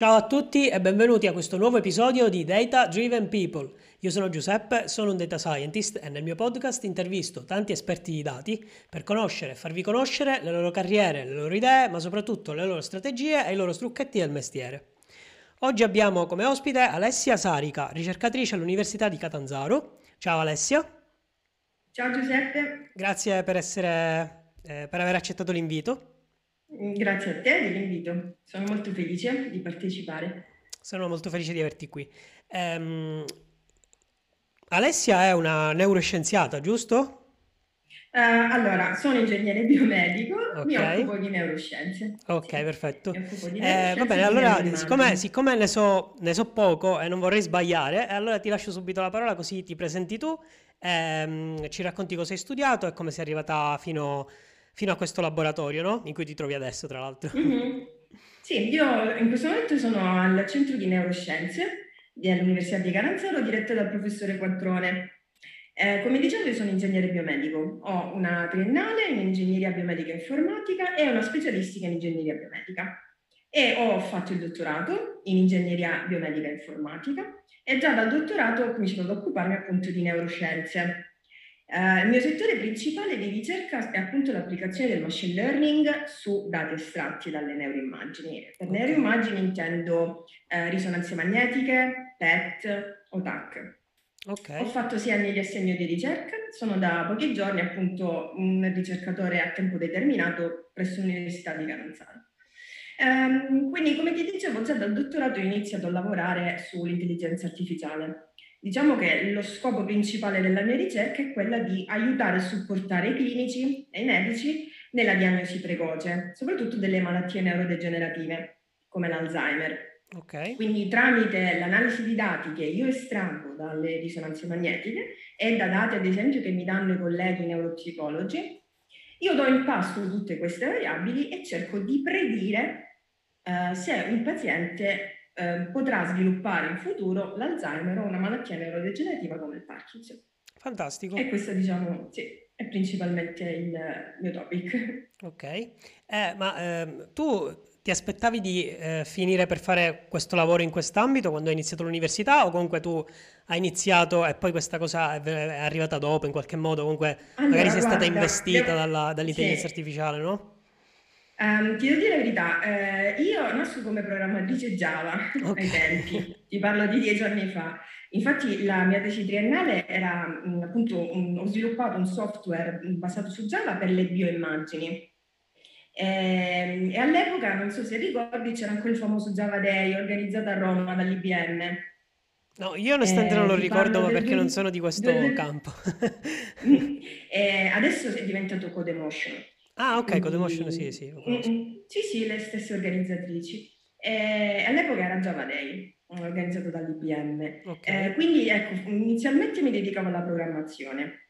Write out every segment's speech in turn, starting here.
Ciao a tutti e benvenuti a questo nuovo episodio di Data Driven People. Io sono Giuseppe, sono un data scientist e nel mio podcast intervisto tanti esperti di dati per conoscere e farvi conoscere le loro carriere, le loro idee, ma soprattutto le loro strategie e i loro trucchetti del mestiere. Oggi abbiamo come ospite Alessia Sarica, ricercatrice all'Università di Catanzaro. Ciao Alessia. Ciao Giuseppe. Grazie per, essere, eh, per aver accettato l'invito. Grazie a te dell'invito, sono molto felice di partecipare. Sono molto felice di averti qui. Um, Alessia è una neuroscienziata, giusto? Uh, allora, sono ingegnere biomedico, okay. mi occupo di neuroscienze. Ok, sì, perfetto. Eh, va bene, allora, siccome, siccome ne, so, ne, so, poco e non vorrei sbagliare, allora ti lascio subito la parola così ti presenti tu, ehm, ci racconti cosa hai studiato e come sei arrivata fino a fino a questo laboratorio, no? In cui ti trovi adesso, tra l'altro. Mm-hmm. Sì, io in questo momento sono al Centro di Neuroscienze dell'Università di Caranzaro, diretto dal professore Quattrone. Eh, come dicevo, io sono ingegnere biomedico, ho una triennale in ingegneria biomedica informatica e una specialistica in ingegneria biomedica. E ho fatto il dottorato in ingegneria biomedica informatica e già dal dottorato ho cominciato ad occuparmi appunto di neuroscienze. Uh, il mio settore principale di ricerca è appunto l'applicazione del machine learning su dati estratti dalle neuroimmagini. Per okay. neuroimmagini intendo uh, risonanze magnetiche, PET o TAC. Okay. Ho fatto sei anni di assegno di ricerca, sono da pochi giorni appunto un ricercatore a tempo determinato presso l'Università di Caranzaro. Um, quindi, come ti dicevo, già dal dottorato ho iniziato a lavorare sull'intelligenza artificiale. Diciamo che lo scopo principale della mia ricerca è quella di aiutare e supportare i clinici e i medici nella diagnosi precoce, soprattutto delle malattie neurodegenerative come l'Alzheimer. Okay. Quindi tramite l'analisi di dati che io estraggo dalle risonanze magnetiche e da dati ad esempio che mi danno i colleghi neuropsicologi, io do in pasto tutte queste variabili e cerco di predire uh, se un paziente Ehm, potrà sviluppare in futuro l'Alzheimer o una malattia neurodegenerativa come il Parkinson. Fantastico. E questo diciamo, sì, è principalmente il mio topic. Ok, eh, ma eh, tu ti aspettavi di eh, finire per fare questo lavoro in quest'ambito quando hai iniziato l'università o comunque tu hai iniziato e poi questa cosa è, è arrivata dopo in qualche modo, comunque allora, magari sei guarda, stata investita dalla, dall'intelligenza sì. artificiale, no? Um, ti devo dire la verità, eh, io nasco come programmatrice Java okay. ai tempi, ti parlo di dieci anni fa. Infatti la mia tesi triennale era mh, appunto, un, ho sviluppato un software basato su Java per le bioimmagini. E, ehm, e all'epoca, non so se ricordi, c'era anche il famoso Java Day organizzato a Roma dall'IBM. No, io onestamente eh, non lo ricordo perché del, non sono di questo del, campo. eh, adesso è diventato Codemotion. Ah, ok, Codemotion, sì, sì. Sì, sì, le stesse organizzatrici. Eh, all'epoca era Java Day, organizzato dall'IBM. Okay. Eh, quindi, ecco, inizialmente mi dedicavo alla programmazione.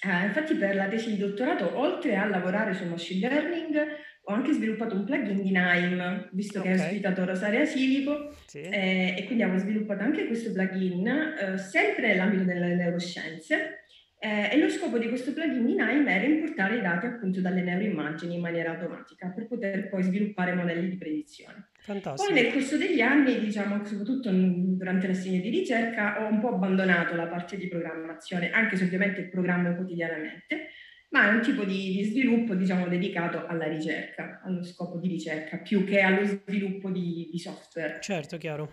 Eh, infatti, per la tesi di dottorato, oltre a lavorare sul machine learning, ho anche sviluppato un plugin di Nime, visto okay. che ho ospitato Rosaria Silico, sì. Eh, e quindi avevo sviluppato anche questo plugin, eh, sempre nell'ambito delle neuroscienze. Eh, e lo scopo di questo plugin in AIM era importare i dati appunto dalle neuroimmagini in maniera automatica per poter poi sviluppare modelli di predizione. Fantastico. Poi nel corso degli anni, diciamo, soprattutto durante l'assegno di ricerca, ho un po' abbandonato la parte di programmazione, anche se ovviamente programmo quotidianamente, ma è un tipo di, di sviluppo, diciamo, dedicato alla ricerca, allo scopo di ricerca, più che allo sviluppo di, di software. Certo, chiaro.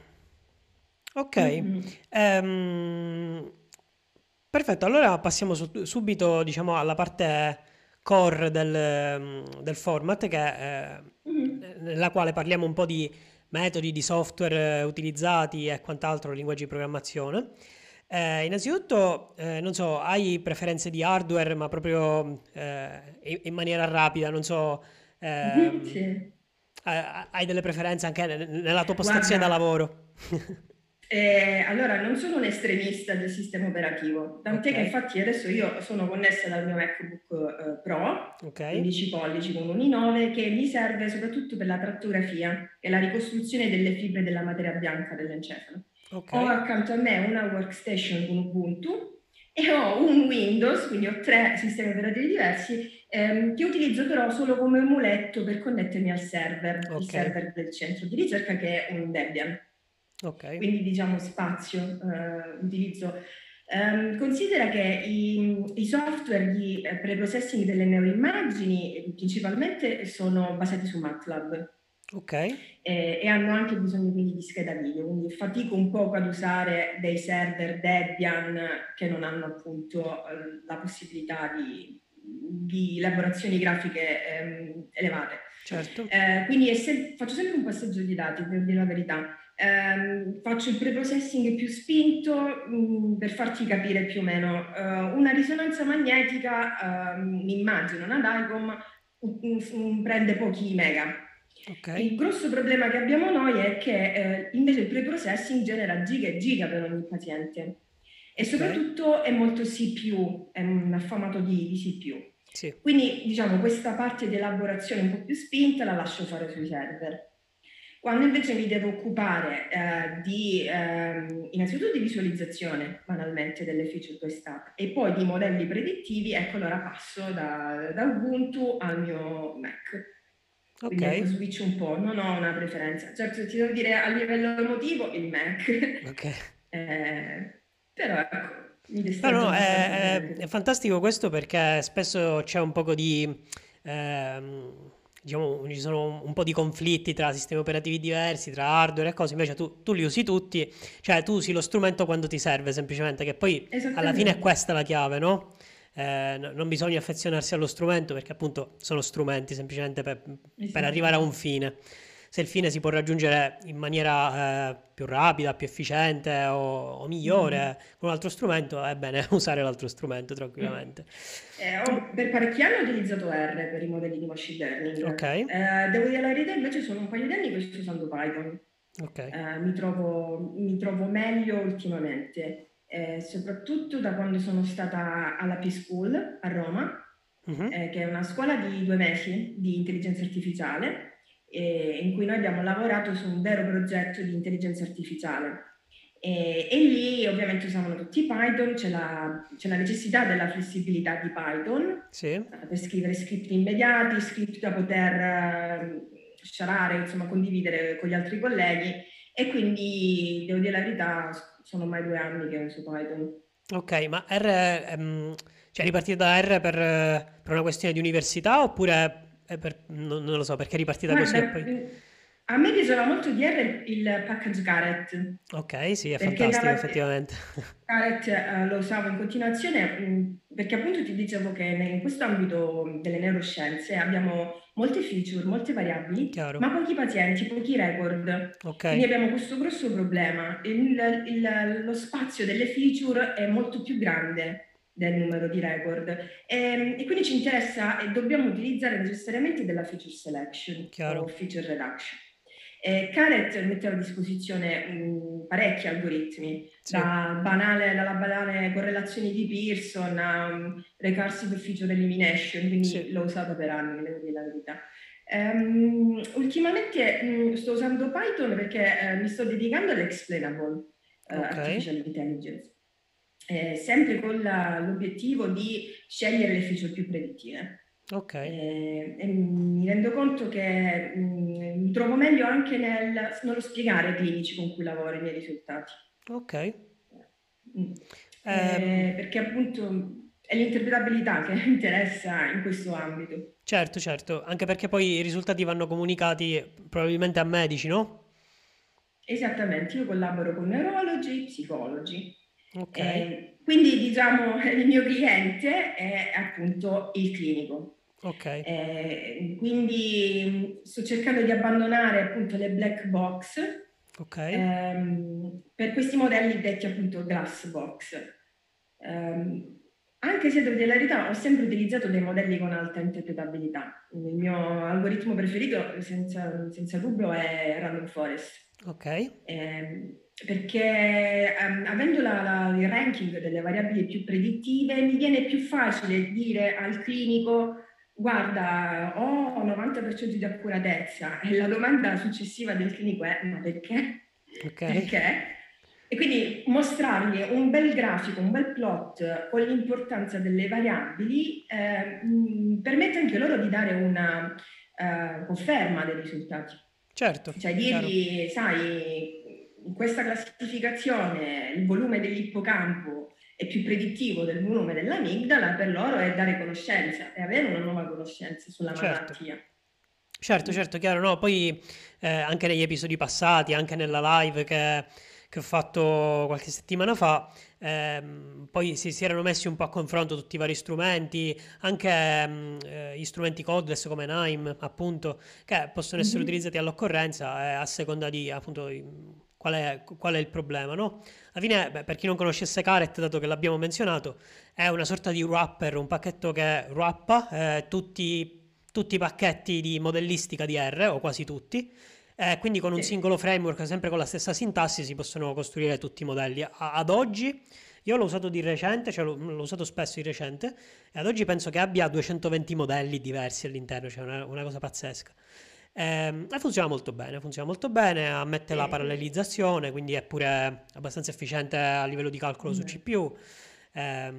Ok. Mm-hmm. Um... Perfetto, allora passiamo su- subito diciamo, alla parte core del, del format, che, eh, mm-hmm. nella quale parliamo un po' di metodi, di software utilizzati e quant'altro, linguaggi di programmazione. Eh, innanzitutto, eh, non so, hai preferenze di hardware, ma proprio eh, in, maniera rapida, non so, mm-hmm, sì. hai delle preferenze anche nella tua postazione Guarda. da lavoro? Eh, allora, non sono un estremista del sistema operativo, tant'è okay. che infatti adesso io sono connessa dal mio MacBook uh, Pro, okay. 15 pollici con un i9, che mi serve soprattutto per la trattografia e la ricostruzione delle fibre della materia bianca dell'encefalo. Okay. Ho accanto a me una workstation con Ubuntu e ho un Windows, quindi ho tre sistemi operativi diversi ehm, che utilizzo però solo come muletto per connettermi al server, il server del centro di ricerca che è un Debian. Ok, Quindi diciamo spazio, eh, utilizzo. Ehm, considera che i, i software di eh, preprocessing delle neuroimmagini eh, principalmente sono basati su MATLAB ok, eh, e hanno anche bisogno quindi di scheda video, quindi fatico un poco ad usare dei server Debian che non hanno appunto eh, la possibilità di, di elaborazioni grafiche ehm, elevate. certo, quindi è sem- faccio sempre un passaggio di dati, per dire la verità. Ehm, faccio il preprocessing più spinto mh, per farti capire più o meno. Eh, una risonanza magnetica, ehm, mi immagino, una DICOM, prende pochi mega. ok, Il grosso problema che abbiamo noi è che eh, invece il preprocessing genera giga e giga per ogni paziente e soprattutto è molto CPU, è un affamato di, di CPU. sì, Quindi diciamo questa parte di elaborazione un po' più spinta la lascio fare sui server. Quando invece mi devo occupare eh, di ehm, innanzitutto di visualizzazione banalmente delle feature quest-app e poi di modelli predittivi, ecco allora passo da, da Ubuntu al mio Mac. Quindi ecco, ok, switch un po', non ho una preferenza. Certo, ti devo dire a livello emotivo il Mac, ok. Eh, però ecco, No, è, è fantastico questo perché spesso c'è un poco di, ehm, diciamo, ci sono un, po' di conflitti tra sistemi operativi diversi, tra hardware e cose, invece tu, tu li usi tutti, cioè tu usi lo strumento quando ti serve semplicemente, che poi alla fine è questa la chiave, no? Eh, no- non bisogna affezionarsi allo strumento perché appunto sono strumenti semplicemente per, per arrivare a un fine. Se il fine si può raggiungere in maniera eh, più rapida, più efficiente o, o migliore con un altro strumento, è bene usare l'altro strumento Mm. tranquillamente. Eh, ho- per parecchi anni ho utilizzato R per i modelli di machine learning. Eh, devo dire la verità, invece sono un paio di anni che sto usando Python. ok, Eh, mi trovo, mi trovo meglio ultimamente, eh, soprattutto da quando sono stata alla P-School a Roma, mhm, eh, che è una scuola di due mesi di intelligenza artificiale, eh, in cui noi abbiamo lavorato su un vero progetto di intelligenza artificiale. E, e lì ovviamente usavano tutti Python, c'è la, c'è la necessità della flessibilità di Python Sì, eh, per scrivere script immediati, script da poter eh, sharare, insomma condividere con gli altri colleghi e quindi devo dire la verità, sono ormai due anni che uso Python. ok, ma R, ehm, cioè ripartita da R per, eh, per una questione di università oppure per, non, non lo so, perché è ripartita così Guarda, poi... mm, a me piaceva molto di R il package Caret, Ok, sì, è fantastico Caret, effettivamente. Caret, eh, lo usavo in continuazione mm, perché appunto ti dicevo che in questo ambito delle neuroscienze abbiamo molte feature, molte variabili, Chiaro, ma pochi pazienti, pochi record. ok, Quindi abbiamo questo grosso problema. Il- il- lo spazio delle feature è molto più grande del numero di record. E, e quindi ci interessa e dobbiamo utilizzare necessariamente della feature selection o chiaro, feature reduction. Eh, Caret mette a disposizione mh, parecchi algoritmi, sì, da banale- dalla banale correlazione di Pearson a um, recursive feature elimination, quindi sì, l'ho usato per anni, devo dire la verità. Ehm, ultimamente mh, sto usando Python perché eh, mi sto dedicando all'explainable eh, ok, artificial intelligence, eh, sempre con la- l'obiettivo di scegliere le feature più predittive. ok, Eh, e mi rendo conto che mh, mi trovo meglio anche nel, nello spiegare ai clinici con cui lavoro i miei risultati. ok. Mm. Ehm, Eh, perché appunto è l'interpretabilità che interessa in questo ambito. certo, certo, anche perché poi i risultati vanno comunicati probabilmente a medici, no? Esattamente, io collaboro con neurologi, psicologi. Ok, Eh, quindi diciamo il mio cliente è appunto il clinico. ok, Eh, quindi sto cercando di abbandonare appunto le black box ok, ehm, per questi modelli detti appunto glass box. Ehm, anche se devo dire la verità, ho sempre utilizzato dei modelli con alta interpretabilità. Il mio algoritmo preferito, senza, senza dubbio, è Random Forest. ok, Ehm, perché ehm, avendo la- la- il ranking delle variabili più predittive mi viene più facile dire al clinico guarda ho 90% di accuratezza e la domanda successiva del clinico è ma perché? ok, Perché? E quindi mostrargli un bel grafico, un bel plot con l'importanza delle variabili eh, mh, permette anche loro di dare una uh, conferma dei risultati. Certo. Cioè dirgli, sai, in questa classificazione il volume dell'ippocampo è più predittivo del volume dell'amigdala, per loro è dare conoscenza e avere una nuova conoscenza sulla certo. malattia. Certo, certo, chiaro, no, poi eh, anche negli episodi passati, anche nella live che che ho fatto qualche settimana fa, ehm, poi si, si, erano messi un po' a confronto tutti i vari strumenti, anche ehm, eh, gli strumenti codeless come Nime, appunto, che possono essere mm-hmm. utilizzati all'occorrenza eh, a seconda di appunto qual è, qual è il problema, no? Alla fine, beh, per chi non conoscesse Caret, dato che l'abbiamo menzionato, è una sorta di wrapper, un pacchetto che wrappa eh, tutti, tutti i pacchetti di modellistica di R, o quasi tutti, eh, quindi con un singolo framework, sempre con la stessa sintassi, si possono costruire tutti i modelli. A- ad oggi, io l'ho usato di recente, cioè l'ho, l'ho, usato spesso di recente, e ad oggi penso che abbia 220 modelli diversi all'interno, cioè una, una cosa pazzesca. Eh, e funziona molto bene, funziona molto bene, ammette la parallelizzazione, quindi è pure abbastanza efficiente a livello di calcolo su CPU. Eh,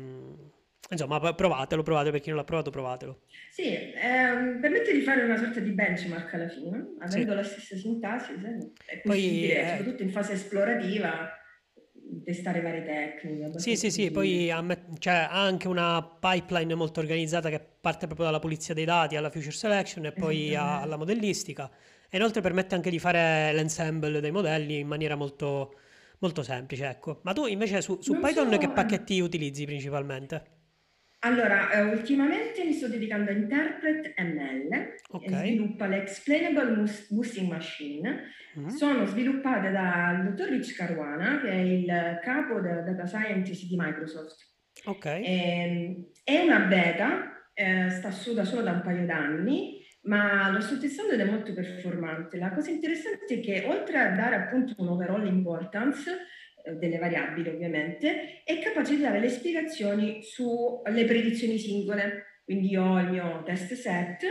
Insomma, provatelo, provate, per chi non l'ha provato, provatelo. Sì, ehm, permette di fare una sorta di benchmark alla fine, avendo sì. la stessa sintassi, è possibile, poi, eh... soprattutto in fase esplorativa, testare varie tecniche. Sì, sì, sì, poi c'è anche una pipeline molto organizzata che parte proprio dalla pulizia dei dati alla future selection e poi a, alla modellistica. E inoltre permette anche di fare l'ensemble dei modelli in maniera molto, molto semplice, ecco. Ma tu invece su, su Python so... che pacchetti utilizzi principalmente? Allora, eh, ultimamente mi sto dedicando a Interpret ML, okay. sviluppa l'Explainable Boosting Machine. Mm. Sono sviluppate dal dottor Rich Caruana, che è il capo della Data Scientist di Microsoft. Okay. E, ehm, è una beta, eh, sta su da solo da un paio d'anni, ma lo sto testando ed è molto performante. La cosa interessante è che oltre a dare appunto un overall importance, delle variabili ovviamente, è capace di dare le spiegazioni sulle predizioni singole. Quindi io ho il mio test set,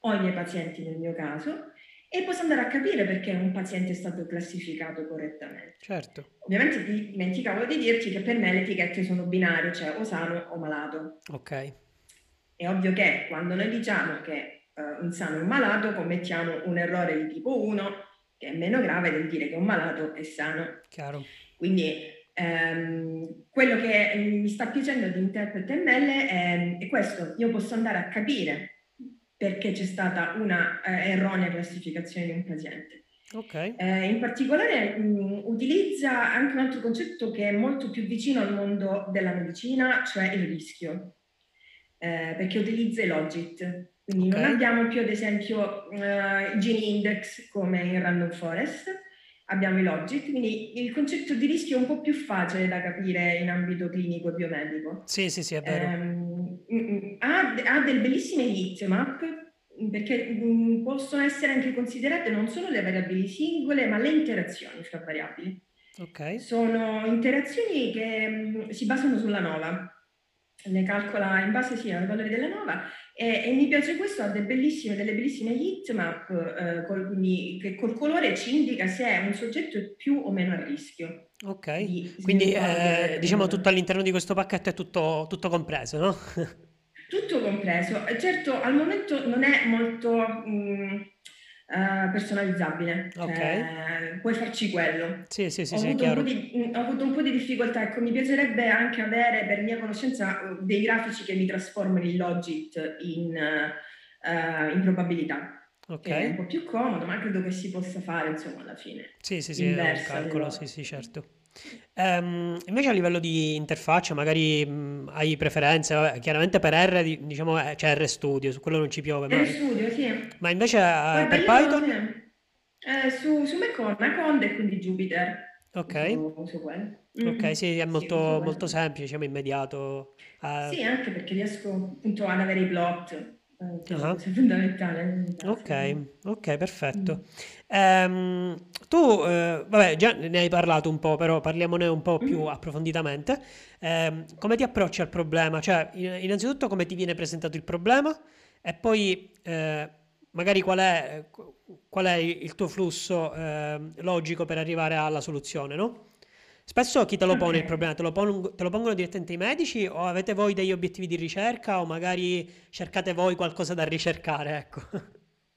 ho i miei pazienti nel mio caso, e posso andare a capire perché un paziente è stato classificato correttamente. Certo. Ovviamente ti dimenticavo di dirti che per me le etichette sono binarie, cioè o sano o malato. Ok. È ovvio che quando noi diciamo che uh, un sano è un malato, commettiamo un errore di tipo 1, che è meno grave del dire che un malato è sano. Chiaro. Quindi ehm, quello che mi sta piacendo di Interpret ML è, è, questo, io posso andare a capire perché c'è stata una eh, erronea classificazione di un paziente. Okay. Eh, in particolare mh, utilizza anche un altro concetto che è molto più vicino al mondo della medicina, cioè il rischio, eh, perché utilizza i logit. Quindi okay. non abbiamo più ad esempio i geni index come in Random Forest, abbiamo i logic, quindi il concetto di rischio è un po' più facile da capire in ambito clinico e biomedico. Sì, sì, sì, è vero. Um, ha, ha delle bellissime heatmap perché mh, possono essere anche considerate non solo le variabili singole, ma le interazioni fra variabili. Ok. Sono interazioni che si basano sulla nova, le calcola in base sia al valore della nova e, e, mi piace questo, ha delle bellissime, delle bellissime heatmap eh, col, quindi, che col colore ci indica se un soggetto è più o meno a rischio. Ok, quindi eh, diciamo tutto all'interno di questo pacchetto è tutto, tutto compreso, no? tutto compreso. Certo, al momento non è molto... Mh, mm, uh, personalizzabile. Okay. Cioè, puoi farci quello. Sì, sì, sì, ho, sì avuto di, ho, avuto un po' di difficoltà. Ecco, mi piacerebbe anche avere, per mia conoscenza, dei grafici che mi trasformano il logit in, uh, in probabilità. Ok. È un po' più comodo, ma credo che si possa fare, insomma, alla fine. Sì, sì, sì, un calcolo, sì, sì, certo. Um, invece a livello di interfaccia, magari mh, hai preferenze? Vabbè, chiaramente per R, diciamo, eh, c'è RStudio, su quello non ci piove. Ma, RStudio, sì. Ma invece uh, per Python? Sì. Eh, su, su Macon, Macon e quindi Jupyter. Ok. Uso, uso mm-hmm. Ok, sì, è molto, sì, molto semplice, diciamo immediato. Uh... Sì, anche perché riesco appunto ad avere i plot Uh-huh. È fondamentale. Ok, ok, perfetto. Um, tu, eh, vabbè, già ne hai parlato un po', però parliamone un po' più approfonditamente. Eh, come ti approcci al problema? Cioè, innanzitutto come ti viene presentato il problema e poi eh, magari qual è, qual è, il tuo flusso ehm, logico per arrivare alla soluzione, no? Spesso chi te lo pone il problema? Te lo, pon- te lo pongono direttamente i medici o avete voi degli obiettivi di ricerca o magari cercate voi qualcosa da ricercare, ecco.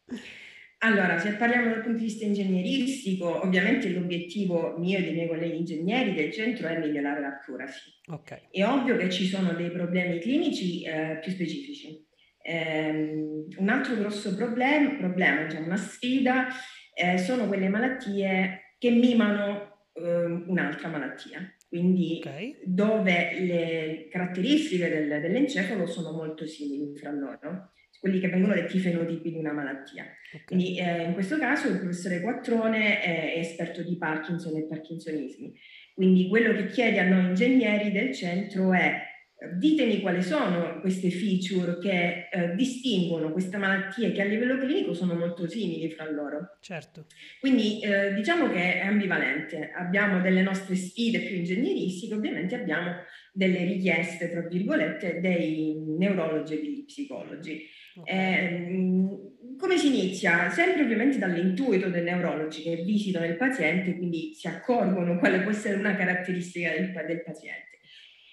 Allora, se parliamo dal punto di vista ingegneristico, ovviamente l'obiettivo mio e dei miei colleghi ingegneri del centro è migliorare l'accuracy. Ok, È ovvio che ci sono dei problemi clinici eh, più specifici. Ehm, un altro grosso problem- problema, diciamo, una sfida, eh, sono quelle malattie che mimano ehm, un'altra malattia. Quindi ok, dove le caratteristiche del- dell'encefalo sono molto simili fra loro, quelli che vengono detti fenotipi di una malattia. ok, Quindi eh, in questo caso il professore Quattrone è esperto di Parkinson e parkinsonismi. Quindi quello che chiede a noi ingegneri del centro è eh, ditemi quali sono queste feature che eh, distinguono queste malattie che a livello clinico sono molto simili fra loro. certo, Quindi eh, diciamo che è ambivalente, abbiamo delle nostre sfide più ingegneristiche, ovviamente abbiamo delle richieste, tra virgolette, dei neurologi e degli psicologi. Ehm, come si inizia? Sempre ovviamente dall'intuito dei neurologi che visitano il paziente, quindi si accorgono quale può essere una caratteristica del, del paziente.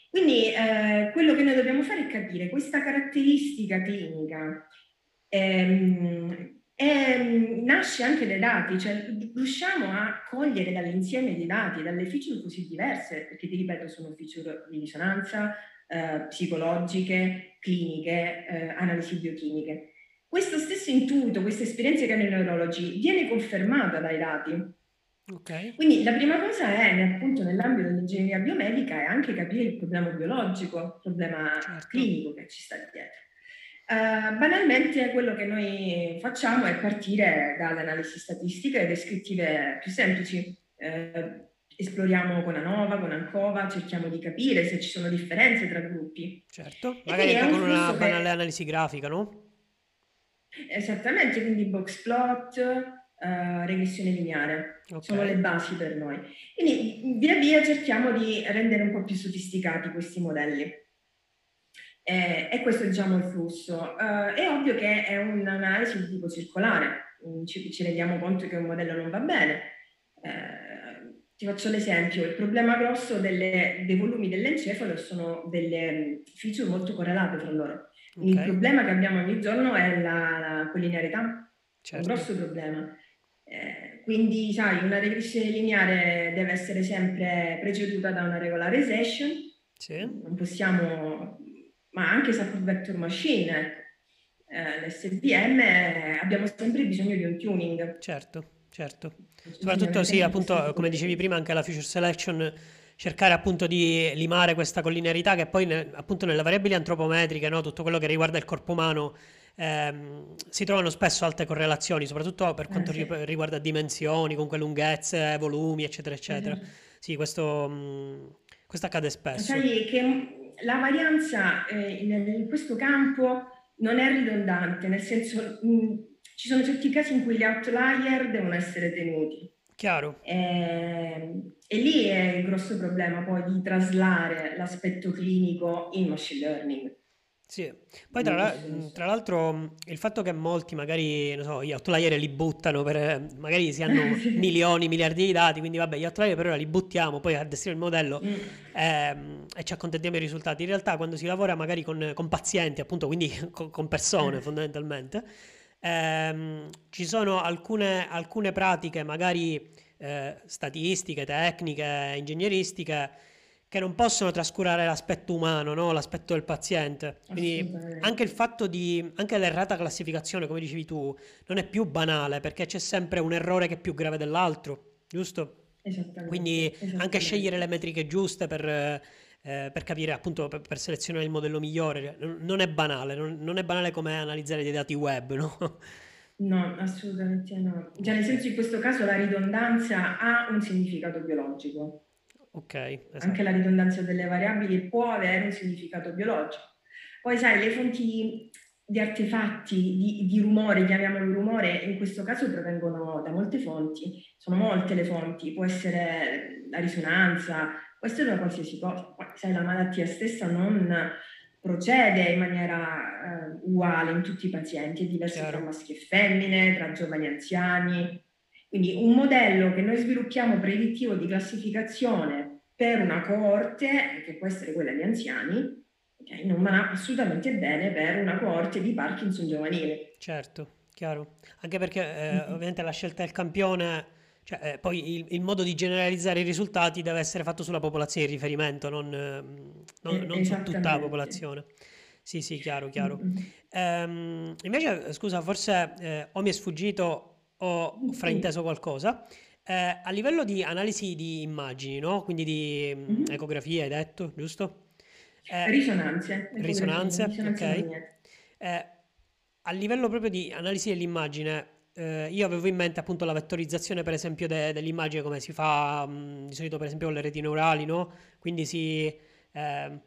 Quindi eh, quello che noi dobbiamo fare è capire questa caratteristica clinica ehm, ehm, nasce anche dai dati, cioè riusciamo a cogliere dall'insieme dei dati, dalle feature così diverse, perché ti ripeto sono feature di risonanza, eh, psicologiche, cliniche, eh, analisi biochimiche. Questo stesso intuito, questa esperienza che hanno i neurologi viene confermata dai dati. ok, Quindi la prima cosa è, appunto, nell'ambito dell'ingegneria biomedica, è anche capire il problema biologico, il problema certo, clinico che ci sta dietro. Eh, banalmente quello che noi facciamo è partire dalle analisi statistiche e descrittive più semplici. Eh, esploriamo con ANOVA, con ANCOVA, cerchiamo di capire se ci sono differenze tra gruppi. certo. Magari anche con una banale che analisi grafica, no? Esattamente, quindi box plot, eh, regressione lineare, sono le basi per noi. Quindi via via cerchiamo di rendere un po' più sofisticati questi modelli. Eh, e questo diciamo il flusso. Eh, è ovvio che è un'analisi di tipo circolare, Mm, ci, ci rendiamo conto che un modello non va bene. Eh, ti faccio l'esempio, il problema grosso delle- dei volumi dell'encefalo sono delle mm, feature molto correlate fra loro. Quindi il problema che abbiamo ogni giorno è la, la collinearità, è un certo, grosso problema. Eh, quindi, sai, una regressione lineare deve essere sempre preceduta da una regolarization, sì, non possiamo, ma anche support vector machine, ecco. Eh, l'SVM eh, abbiamo sempre bisogno di un tuning. certo, certo. Soprattutto sì, appunto, come dicevi di... prima, anche la feature selection, cercare appunto di limare questa collinearità che poi ne- appunto nelle variabili antropometriche, no, tutto quello che riguarda il corpo umano, ehm, si trovano spesso alte correlazioni, soprattutto per Eh, quanto ri- sì. riguarda dimensioni, comunque lunghezze, volumi, eccetera, eccetera. Esatto. Sì, questo, mh, questo accade spesso. Sai che mm, la varianza eh, in, questo campo non è ridondante, nel senso mh, ci sono certi casi in cui gli outlier devono essere tenuti. Chiaro? Ehm, E, lì è il grosso problema poi di traslare l'aspetto clinico in machine learning, Sì, poi tra, tra l'altro il fatto che molti magari, non so, gli outlier li buttano per, magari si hanno milioni, miliardi di dati, quindi vabbè, gli outlier per ora li buttiamo, poi addestriamo il modello Mm. ehm, e ci accontentiamo dei risultati. In realtà quando si lavora magari con, con pazienti, appunto, quindi con, con persone Eh, fondamentalmente, ehm, ci sono alcune, alcune pratiche magari eh, statistiche, tecniche, ingegneristiche che non possono trascurare l'aspetto umano, no? L'aspetto del paziente. Quindi anche il fatto di, anche l'errata classificazione, come dicevi tu, non è più banale perché c'è sempre un errore che è più grave dell'altro, giusto? Esattamente, Quindi anche esattamente. scegliere le metriche giuste per, eh, per capire, appunto, per, per selezionare il modello migliore, cioè, non è banale, non, non è banale come analizzare dei dati web, no? No, assolutamente no. Cioè, nel senso in questo caso la ridondanza ha un significato biologico. Ok, Anche esatto, la ridondanza delle variabili può avere un significato biologico. Poi, sai, le fonti di artefatti, di, di rumore, chiamiamolo rumore, in questo caso provengono da molte fonti. Sono molte le fonti, può essere la risonanza, può essere da qualsiasi cosa. Poi, sai, la malattia stessa non procede in maniera eh, uguale in tutti i pazienti, è diverso tra chiaro, maschi e femmine, tra giovani e anziani. Quindi un modello che noi sviluppiamo predittivo di classificazione per una coorte, che può essere quella di anziani, okay, non va assolutamente bene per una coorte di Parkinson giovanile. Certo, chiaro. Anche perché eh, mm-hmm. ovviamente la scelta del campione, cioè, eh, poi il, il, modo di generalizzare i risultati deve essere fatto sulla popolazione di riferimento, non, ehm, non, eh, non su tutta la popolazione. Sì, sì, chiaro, chiaro. Mm-hmm. Ehm, invece, scusa, forse eh, o mi è sfuggito ho frainteso qualcosa. Eh, a livello di analisi di immagini, no? Quindi di mm-hmm. ecografia, hai detto, giusto? Eh, risonanze. Risonanze, ok. Eh, a livello proprio di analisi dell'immagine, eh, io avevo in mente appunto la vettorizzazione, per esempio, de- dell'immagine come si fa mh, mm, di solito, per esempio, con le reti neurali, no? Quindi si eh,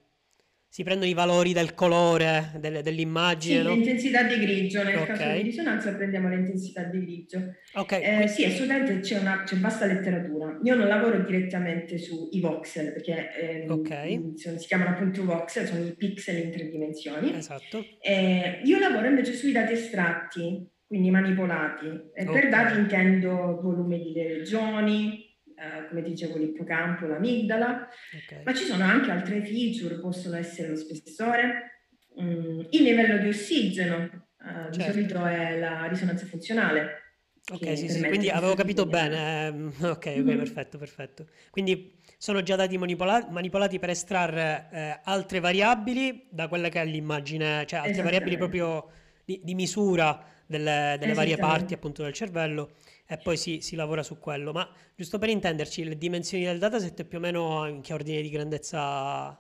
si prendono i valori del colore del, dell'immagine. Sì, no? l'intensità di grigio, nel okay. caso di risonanza prendiamo l'intensità di grigio. Okay. Eh, sì, assolutamente c'è, una, c'è vasta letteratura. Io non lavoro direttamente sui voxel, perché ehm, okay. si chiamano appunto voxel, sono i pixel in tre dimensioni. Esatto. Eh, io lavoro invece sui dati estratti, quindi manipolati. E per dati intendo volume di regioni, eh, come dicevo l'ippocampo, l'amigdala, okay. ma ci sono anche altre feature, possono essere lo spessore, mm, il livello di ossigeno, certo. di solito è la risonanza funzionale. Ok, sì, sì, quindi avevo capito bene. Ehm, ok, ok, mm-hmm. perfetto, perfetto. Quindi sono già dati manipola- manipolati per estrarre eh, altre variabili da quella che è l'immagine, cioè altre variabili proprio di, di misura delle, delle varie parti appunto del cervello e poi si, si, lavora su quello. Ma giusto per intenderci, le dimensioni del dataset più o meno in che ordine di grandezza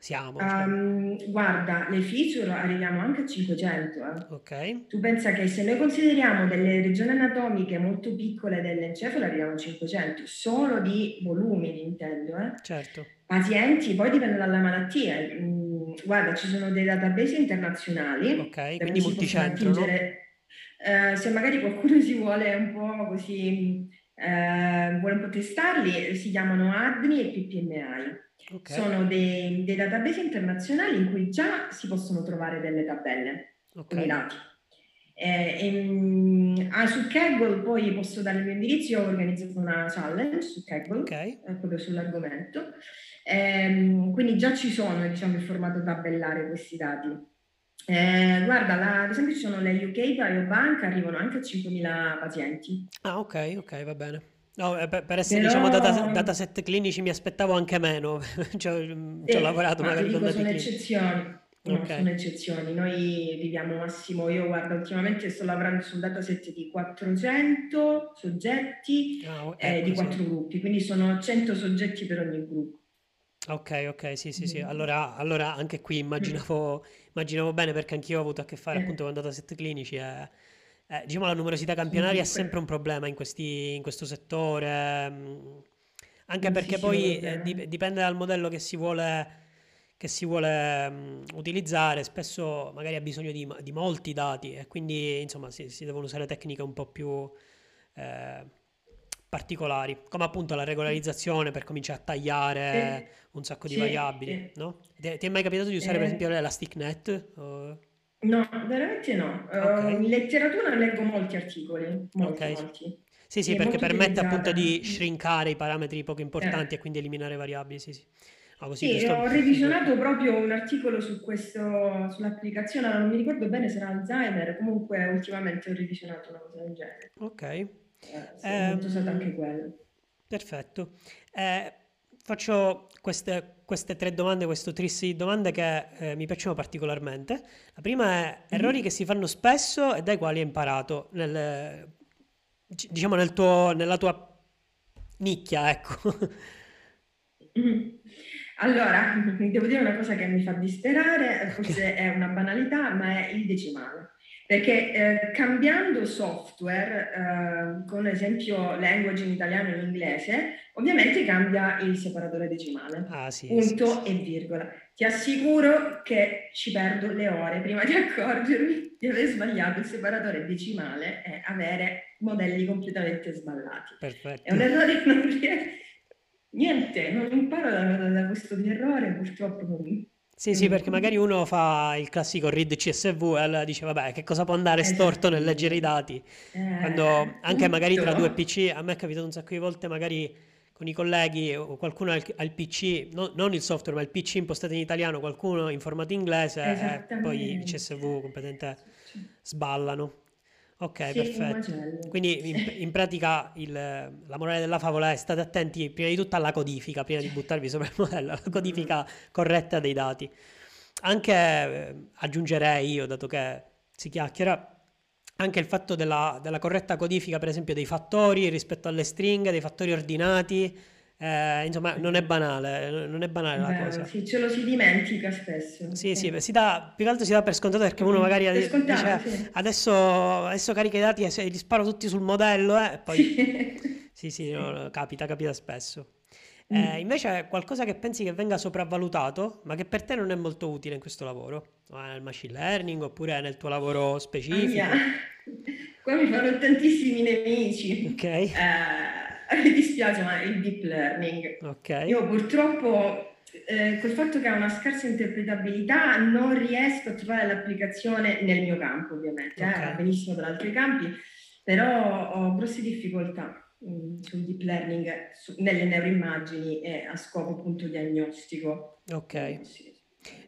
siamo? Cioè... Um, guarda, le feature arriviamo anche a 500. Eh. Ok. Tu pensa che se noi consideriamo delle regioni anatomiche molto piccole dell'encefalo arriviamo a 500, solo di volumi, intendo. Eh. Certo. Pazienti, poi dipende dalla malattia. Guarda, ci sono dei database internazionali. Ok, quindi multicentro, no? Eh, se magari qualcuno si vuole un po' così, eh, vuole un po' testarli, si chiamano ADNI e PPMI. Okay. Sono dei, dei, database internazionali in cui già si possono trovare delle tabelle okay. con i dati. Eh, e, mm, ah, su Kaggle poi posso dare il mio indirizzo, io ho organizzato una challenge su Kaggle, okay. eh, proprio sull'argomento. Eh, quindi già ci sono diciamo, in formato tabellare questi dati. Eh, guarda, la, ad esempio ci sono le UK Biobank, arrivano anche a 5.000 pazienti. Ah, ok, ok, va bene. No, eh, per, essere Però... diciamo data, dataset clinici mi aspettavo anche meno, cioè, ci ho lavorato ma magari con dati sono eccezioni. No, okay. sono eccezioni. Noi viviamo massimo, io guarda, ultimamente sto lavorando su un dataset di 400 soggetti ah, eh, ecco, di quattro gruppi, quindi sono 100 soggetti per ogni gruppo. Ok, ok, sì, sì, sì. Allora, allora anche qui immaginavo, immaginavo bene perché anch'io ho avuto a che fare eh. appunto con dataset clinici e eh, diciamo la numerosità campionaria è sempre un problema in, questi, in questo settore, mm, anche perché poi eh, dipende dal modello che si vuole, che si vuole um, utilizzare, spesso magari ha bisogno di, di, molti dati e quindi insomma si, si devono usare tecniche un po' più... Eh, particolari, come appunto la regolarizzazione per cominciare a tagliare sì. un sacco di sì, variabili, sì. no? Ti, è mai capitato di usare eh. per esempio l'Elasticnet? O... No, veramente no. Okay. Uh, in letteratura leggo molti articoli, molti, okay. molti. Sì, sì, perché permette appunto di shrinkare i parametri poco importanti eh. e quindi eliminare variabili, sì, sì. Ah, così, sì, giusto... ho revisionato proprio un articolo su questo, sull'applicazione, non mi ricordo bene se era Alzheimer, comunque ultimamente ho revisionato una cosa del genere. Ok. Eh, sì, eh, molto usato anche quello. Perfetto. Eh, faccio queste, queste, tre domande, questo tris di domande che eh, mi piacciono particolarmente. La prima è mm-hmm. errori che si fanno spesso e dai quali hai imparato, nel, diciamo nel tuo, nella tua nicchia, ecco. Allora, devo dire una cosa che mi fa disperare, forse è una banalità, ma è il decimale. Perché eh, cambiando software, eh, con esempio language in italiano e in inglese, ovviamente cambia il separatore decimale. Ah, sì, punto sì, e virgola. Ti assicuro che ci perdo le ore prima di accorgermi di aver sbagliato il separatore decimale e avere modelli completamente sballati. Perfetto. È un errore che non riesco... Niente, non imparo da, da, da questo errore, purtroppo non sì, sì, perché magari uno fa il classico read CSV e allora dice, vabbè, che cosa può andare storto nel leggere i dati? Quando anche magari tra due PC, a me è capitato un sacco di volte, magari con i colleghi o qualcuno al, al PC, no- non il software ma il PC impostato in italiano, qualcuno in formato inglese e poi i CSV completamente sballano. Ok, Sì, perfetto. Quindi in, in pratica il- la morale della favola è state attenti prima di tutto alla codifica, prima di buttarvi sopra il modello, alla Mm. codifica corretta dei dati. Anche eh, aggiungerei io, dato che si chiacchiera, anche il fatto della, della corretta codifica, per esempio, dei fattori rispetto alle stringhe, dei fattori ordinati, eh, insomma, non è banale, non è banale la Vero, cosa. sì, ce lo si dimentica spesso. Sì, sì, Sì. beh, si dà, più che altro si dà per scontato perché uno Mm, magari Per scontato, dice sì. adesso, adesso carica i dati e li sparo tutti sul modello, eh, e poi Sì. sì, sì, no, capita, capita spesso. Eh, Mm. invece qualcosa che pensi che venga sopravvalutato, ma che per te non è molto utile in questo lavoro, nel machine learning oppure nel tuo lavoro Ahia. specifico, Qua mi fanno tantissimi nemici. ok? Eh, mi dispiace, ma il deep learning. Ok, Io purtroppo eh, col fatto che ha una scarsa interpretabilità non riesco a trovare l'applicazione nel mio campo, ovviamente, eh, ok, va benissimo per altri campi, però ho grosse difficoltà mm, sul deep learning su- nelle neuroimmagini e a scopo appunto diagnostico. ok. Eh, sì.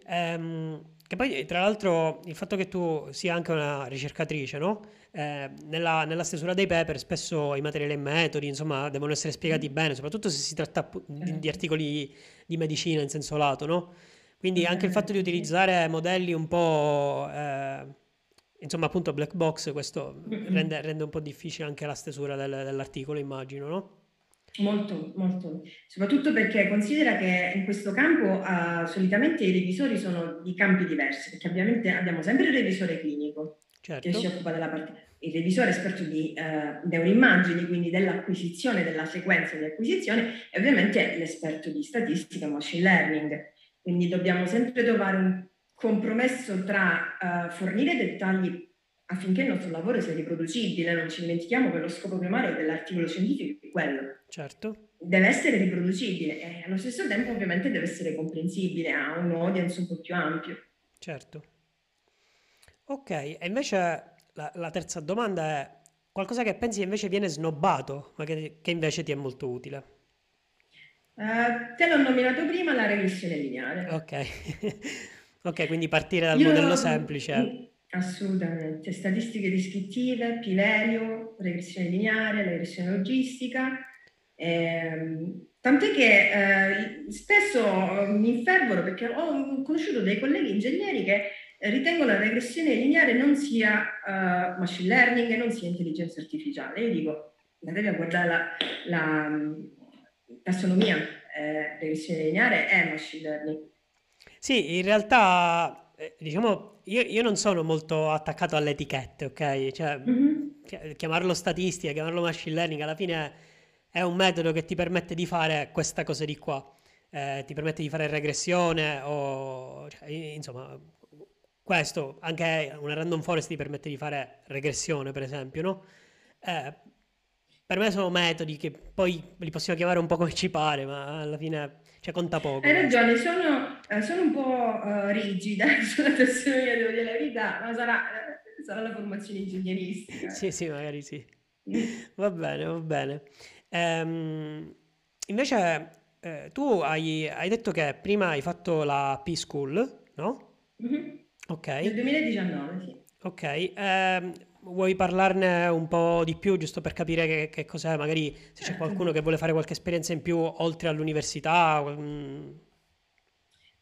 Ehm, che poi, tra l'altro, il fatto che tu sia anche una ricercatrice, no? Eh, nella, nella stesura dei paper spesso i materiali e i metodi, insomma, devono essere spiegati Mm, bene, soprattutto se si tratta di, di certo. articoli di medicina in senso lato, no? Quindi anche il fatto di utilizzare modelli un po', eh, insomma, appunto black box, questo rende, rende un po' difficile anche la stesura del- dell'articolo, immagino, no? Molto, molto, soprattutto perché considera che in questo campo eh, solitamente i revisori sono di campi diversi, perché ovviamente abbiamo sempre il revisore clinico che si Certo, occupa della parte, il revisore esperto di eh, neuroimmagini, quindi dell'acquisizione, della sequenza di acquisizione, e ovviamente l'esperto di statistica, machine learning. Quindi dobbiamo sempre trovare un compromesso tra eh, fornire dettagli affinché il nostro lavoro sia riproducibile, non ci dimentichiamo che lo scopo primario dell'articolo scientifico è quello certo, deve essere riproducibile e allo stesso tempo ovviamente deve essere comprensibile a un audience un po' più ampio. certo. Ok, e invece la, la terza domanda è qualcosa che pensi invece viene snobbato, ma che, che invece ti è molto utile. Eh, te l'ho nominato prima la regressione lineare. Ok, ok, quindi partire dal Io modello semplice. mm, assolutamente, statistiche descrittive, Pivelio, regressione lineare, regressione logistica. ehm, tant'è che eh, spesso mi infervoro perché ho conosciuto dei colleghi ingegneri che ritengono la regressione lineare non sia eh, machine learning e non sia intelligenza artificiale. Io dico, andatevi a guardare la, la, mm, tassonomia, eh, regressione lineare è machine learning. Sì, in realtà, eh, diciamo, io, io non sono molto attaccato alle etichette, ok? Cioè, Mhm. chi- chiamarlo statistica, chiamarlo machine learning, alla fine è un metodo che ti permette di fare questa cosa di qua. Eh, ti permette di fare regressione o, cioè, insomma, questo, anche una random forest ti permette di fare regressione, per esempio, no? Eh, per me sono metodi che poi li possiamo chiamare un po' come ci pare, ma alla fine, cioè, conta poco Hai ragione, sono, eh, sono un po' eh, rigida sulla tassonomia, devo dire la verità, ma sarà, eh, sarà la formazione ingegneristica. Sì, sì, magari sì. Mm. Va bene, va bene. Ehm, invece, eh, tu hai, hai detto che prima hai fatto la P-School, no? Mhm. Ok, Nel 2019, sì. ok. Ehm, vuoi parlarne un po' di più, giusto per capire che, che cos'è? Magari se c'è Certo. qualcuno che vuole fare qualche esperienza in più oltre all'università. mm,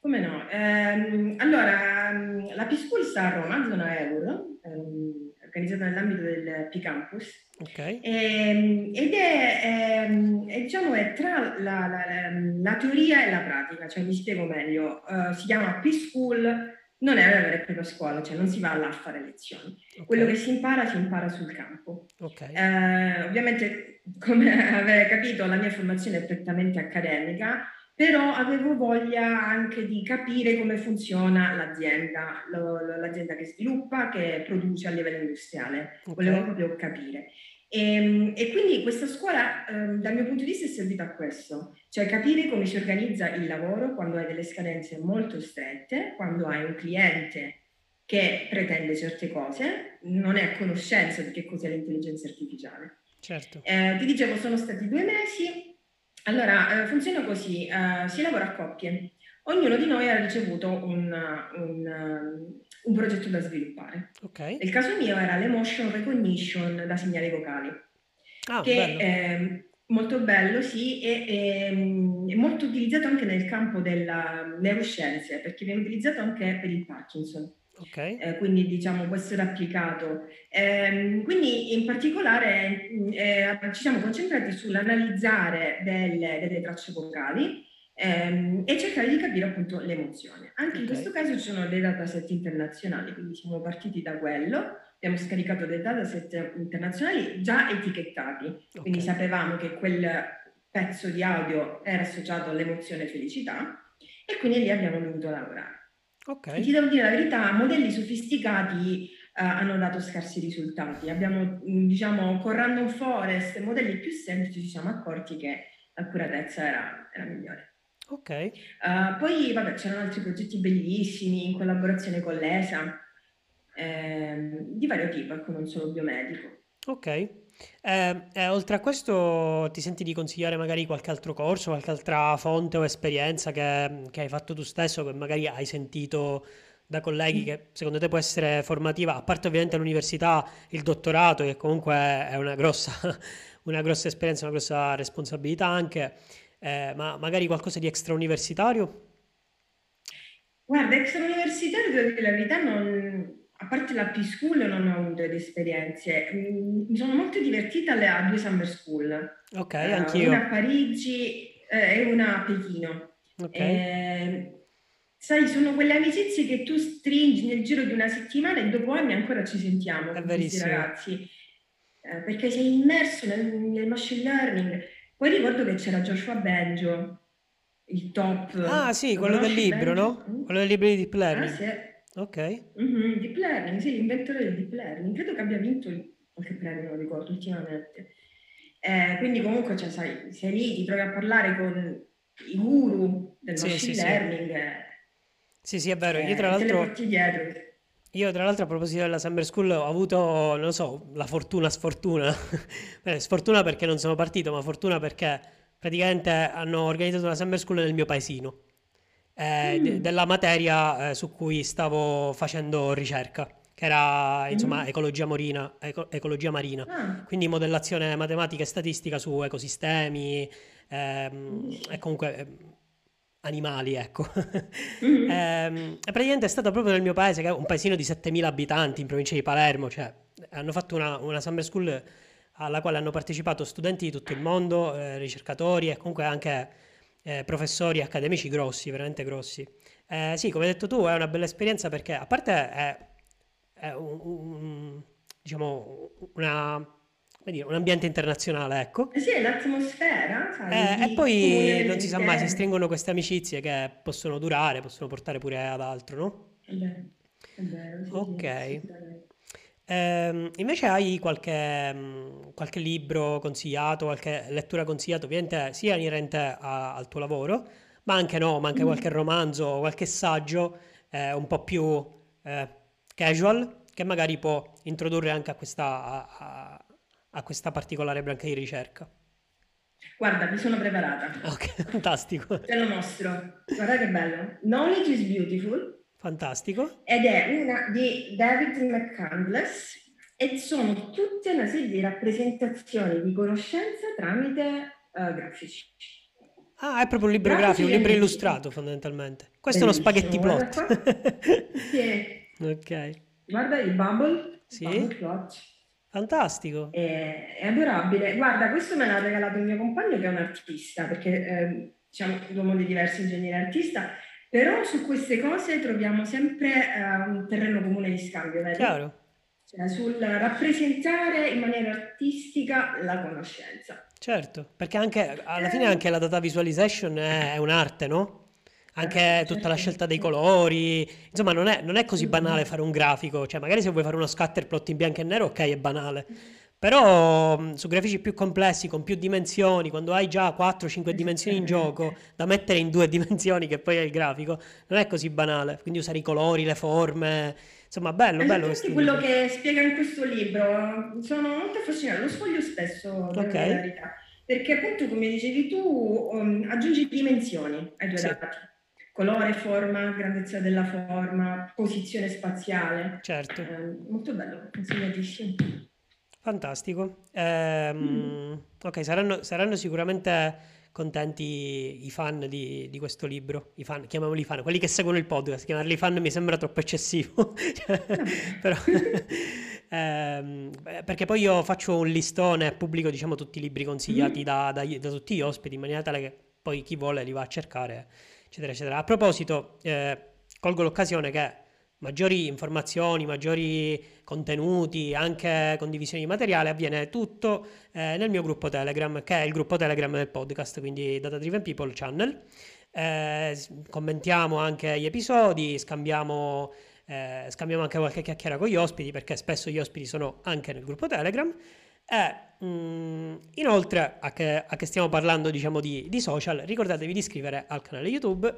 Come no? Ehm, allora, mm, la P-School sta a Roma, zona Euro, ehm, organizzata nell'ambito del P-Campus. Ok, Ehm, ed è, ehm, è, diciamo, è tra la, la- la- la teoria e la pratica, cioè mi spiego meglio. Eh, si chiama P-School, non è una vera e propria scuola, cioè non si va là a fare lezioni. Quello che si impara si impara sul campo. ok, Eh, ovviamente, come avrei capito, la mia formazione è prettamente accademica, però avevo voglia anche di capire come funziona l'azienda, lo- lo- l'azienda che sviluppa, che produce a livello industriale. Volevo ok, proprio capire. E, e quindi questa scuola, ehm, dal mio punto di vista, è servita a questo, cioè capire come si organizza il lavoro quando hai delle scadenze molto strette, quando hai un cliente che pretende certe cose, non è a conoscenza di che cos'è l'intelligenza artificiale. certo, Eh, ti dicevo, sono stati due mesi Allora, eh, funziona così, eh, si lavora a coppie. Ognuno di noi ha ricevuto un, un, un progetto da sviluppare. Ok. Nel caso mio era l'emotion recognition da segnali vocali, Ah, che bello. è molto bello, sì, e e, mm, è molto utilizzato anche nel campo della neuroscienze, perché viene utilizzato anche per il Parkinson. Ok. Eh, quindi diciamo può essere applicato. Ehm, quindi in particolare mh, eh, ci siamo concentrati sull'analizzare delle, delle tracce vocali ehm, e cercare di capire appunto l'emozione. Anche in Ok. questo caso ci sono dei dataset internazionali, quindi siamo partiti da quello, abbiamo scaricato dei dataset internazionali già etichettati, quindi Ok. sapevamo che quel pezzo di audio era associato all'emozione felicità e quindi lì abbiamo dovuto lavorare. E Ok. ti devo dire la verità, modelli sofisticati eh, hanno dato scarsi risultati. Abbiamo, mh, diciamo, con Random Forest, modelli più semplici, ci siamo accorti che l'accuratezza era, era migliore. Ok. Eh, poi, vabbè, c'erano altri progetti bellissimi in collaborazione con l'ESA, ehm, di vario tipo, ecco, non solo biomedico. Ok. Eh, eh, oltre a questo, ti senti di consigliare magari qualche altro corso, qualche altra fonte o esperienza che, che hai fatto tu stesso, che magari hai sentito da colleghi che secondo te può essere formativa, a parte ovviamente l'università, il dottorato, che comunque è una grossa, una grossa esperienza, una grossa responsabilità anche, eh, ma magari qualcosa di extrauniversitario? Guarda, extrauniversitario, devo dire la verità, non, a parte la P-School non ho avuto ed esperienze. Mm, Mi sono molto divertita alle, a due summer school, Ok, eh, anch'io. una a Parigi eh, e una a Pechino. Ok, Eh, sai, sono quelle amicizie che tu stringi nel giro di una settimana e dopo anni ancora ci sentiamo è verissimo. ragazzi, eh, perché sei immerso nel, nel machine learning. Poi ricordo che c'era Joshua Bengio, il top, Ah, sì, lo quello del libro, Bengio? no? Mm? Quello del libro di deep Ah, learning. sì. Ok. Mhm, Deep learning, sì, l'inventore del deep learning. Credo che abbia vinto qualche premio, non ricordo, ultimamente. Eh, quindi comunque, cioè, sai, sei lì, ti trovi a parlare con i guru del Sì, sì, machine sì. learning eh, Sì, sì, è vero. Io tra eh, te le l'altro, porti dietro. Io tra l'altro a proposito della Summer School ho avuto, non lo so, la fortuna, sfortuna. Beh, sfortuna perché non sono partito, ma fortuna perché praticamente hanno organizzato una Summer School nel mio paesino, eh, de- Mm, della materia eh, su cui stavo facendo ricerca, che era insomma mhm. ecologia marina, eco- ecologia marina. Ah, Quindi modellazione matematica e statistica su ecosistemi ehm, e comunque ehm, animali, ecco. Mhm. Ehm, e praticamente è stato proprio nel mio paese, che è un paesino di 7.000 abitanti in provincia di Palermo, cioè hanno fatto una, una summer school alla quale hanno partecipato studenti di tutto il mondo, eh, ricercatori e comunque anche eh, professori accademici grossi, veramente grossi. Eh, sì, come hai detto tu, è una bella esperienza perché a parte è, è un, un- diciamo, una, un ambiente internazionale, ecco. Eh Sì, è l'atmosfera, sai, Eh, e di poi non si sa mai, si stringono queste amicizie che possono durare, possono portare pure ad altro, no? È vero, è vero, sì, Ok. Ehm, invece hai qualche, mm, qualche libro consigliato, qualche lettura consigliata, ovviamente sia inerente a- al tuo lavoro, ma anche no, ma anche qualche Mhm. romanzo, qualche saggio eh, un po' più eh, casual, che magari può introdurre anche a questa, a, a- a questa particolare branca di ricerca. Guarda, mi sono preparata. Ok, fantastico, Te lo mostro. Guarda che bello. Knowledge is beautiful. fantastico. ed è una di David McCandless e sono tutte una serie di rappresentazioni di conoscenza tramite eh, grafici. Ah, è proprio un libro grafico, un libro illustrato fondamentalmente. Questo è uno spaghetti Bellissimo, plot. Sì, Ok, guarda il bubble, sì, bubble plot. Fantastico. È, è adorabile. Guarda, questo me l'ha regalato il mio compagno che è un artista, perché eh, diciamo due modi diversi, ingegnere e artista, però su queste cose troviamo sempre eh, un terreno comune di scambio, vedi? Chiaro, Cioè, sul rappresentare in maniera artistica la conoscenza. certo, perché anche alla fine Eh, anche la data visualization è, è un'arte, no? Anche tutta la scelta dei colori, insomma, non è, non è così banale fare un grafico, cioè magari se vuoi fare uno scatter plot in bianco e nero, ok, è banale. Però mh, su grafici più complessi, con più dimensioni, quando hai già 4-5 dimensioni in gioco da mettere in due dimensioni, che poi è il grafico, non è così banale. Quindi usare i colori, le forme, insomma, bello, bello questi quello libri. che spiega in questo libro. Sono molto affascinata, lo sfoglio spesso, devo Ok, dire la verità, perché appunto, come dicevi tu, um, aggiungi dimensioni ai tuoi Sì, dati. Colore, forma, grandezza della forma, posizione spaziale. certo. Eh, molto bello, consigliatissimo. Fantastico. Mm. Ehm, ok, saranno, saranno sicuramente contenti i fan di, di questo libro. I fan, chiamiamoli fan, quelli che seguono il podcast. Chiamarli fan mi sembra troppo eccessivo. Però, beh, perché poi io faccio un listone e pubblico, diciamo, tutti i libri consigliati Mm. da, da- da tutti gli ospiti, in maniera tale che poi chi vuole li va a cercare, eccetera, eccetera. A proposito, eh, colgo l'occasione che maggiori informazioni, maggiori contenuti, anche condivisioni di materiale, avviene tutto eh, nel mio gruppo Telegram, che è il gruppo Telegram del podcast, quindi Data Driven People Channel. Eh, commentiamo anche gli episodi, scambiamo, eh, scambiamo anche qualche chiacchiera con gli ospiti, perché spesso gli ospiti sono anche nel gruppo Telegram. E mm, inoltre, a che, a che stiamo parlando, diciamo, di, di social, ricordatevi di iscrivere al canale YouTube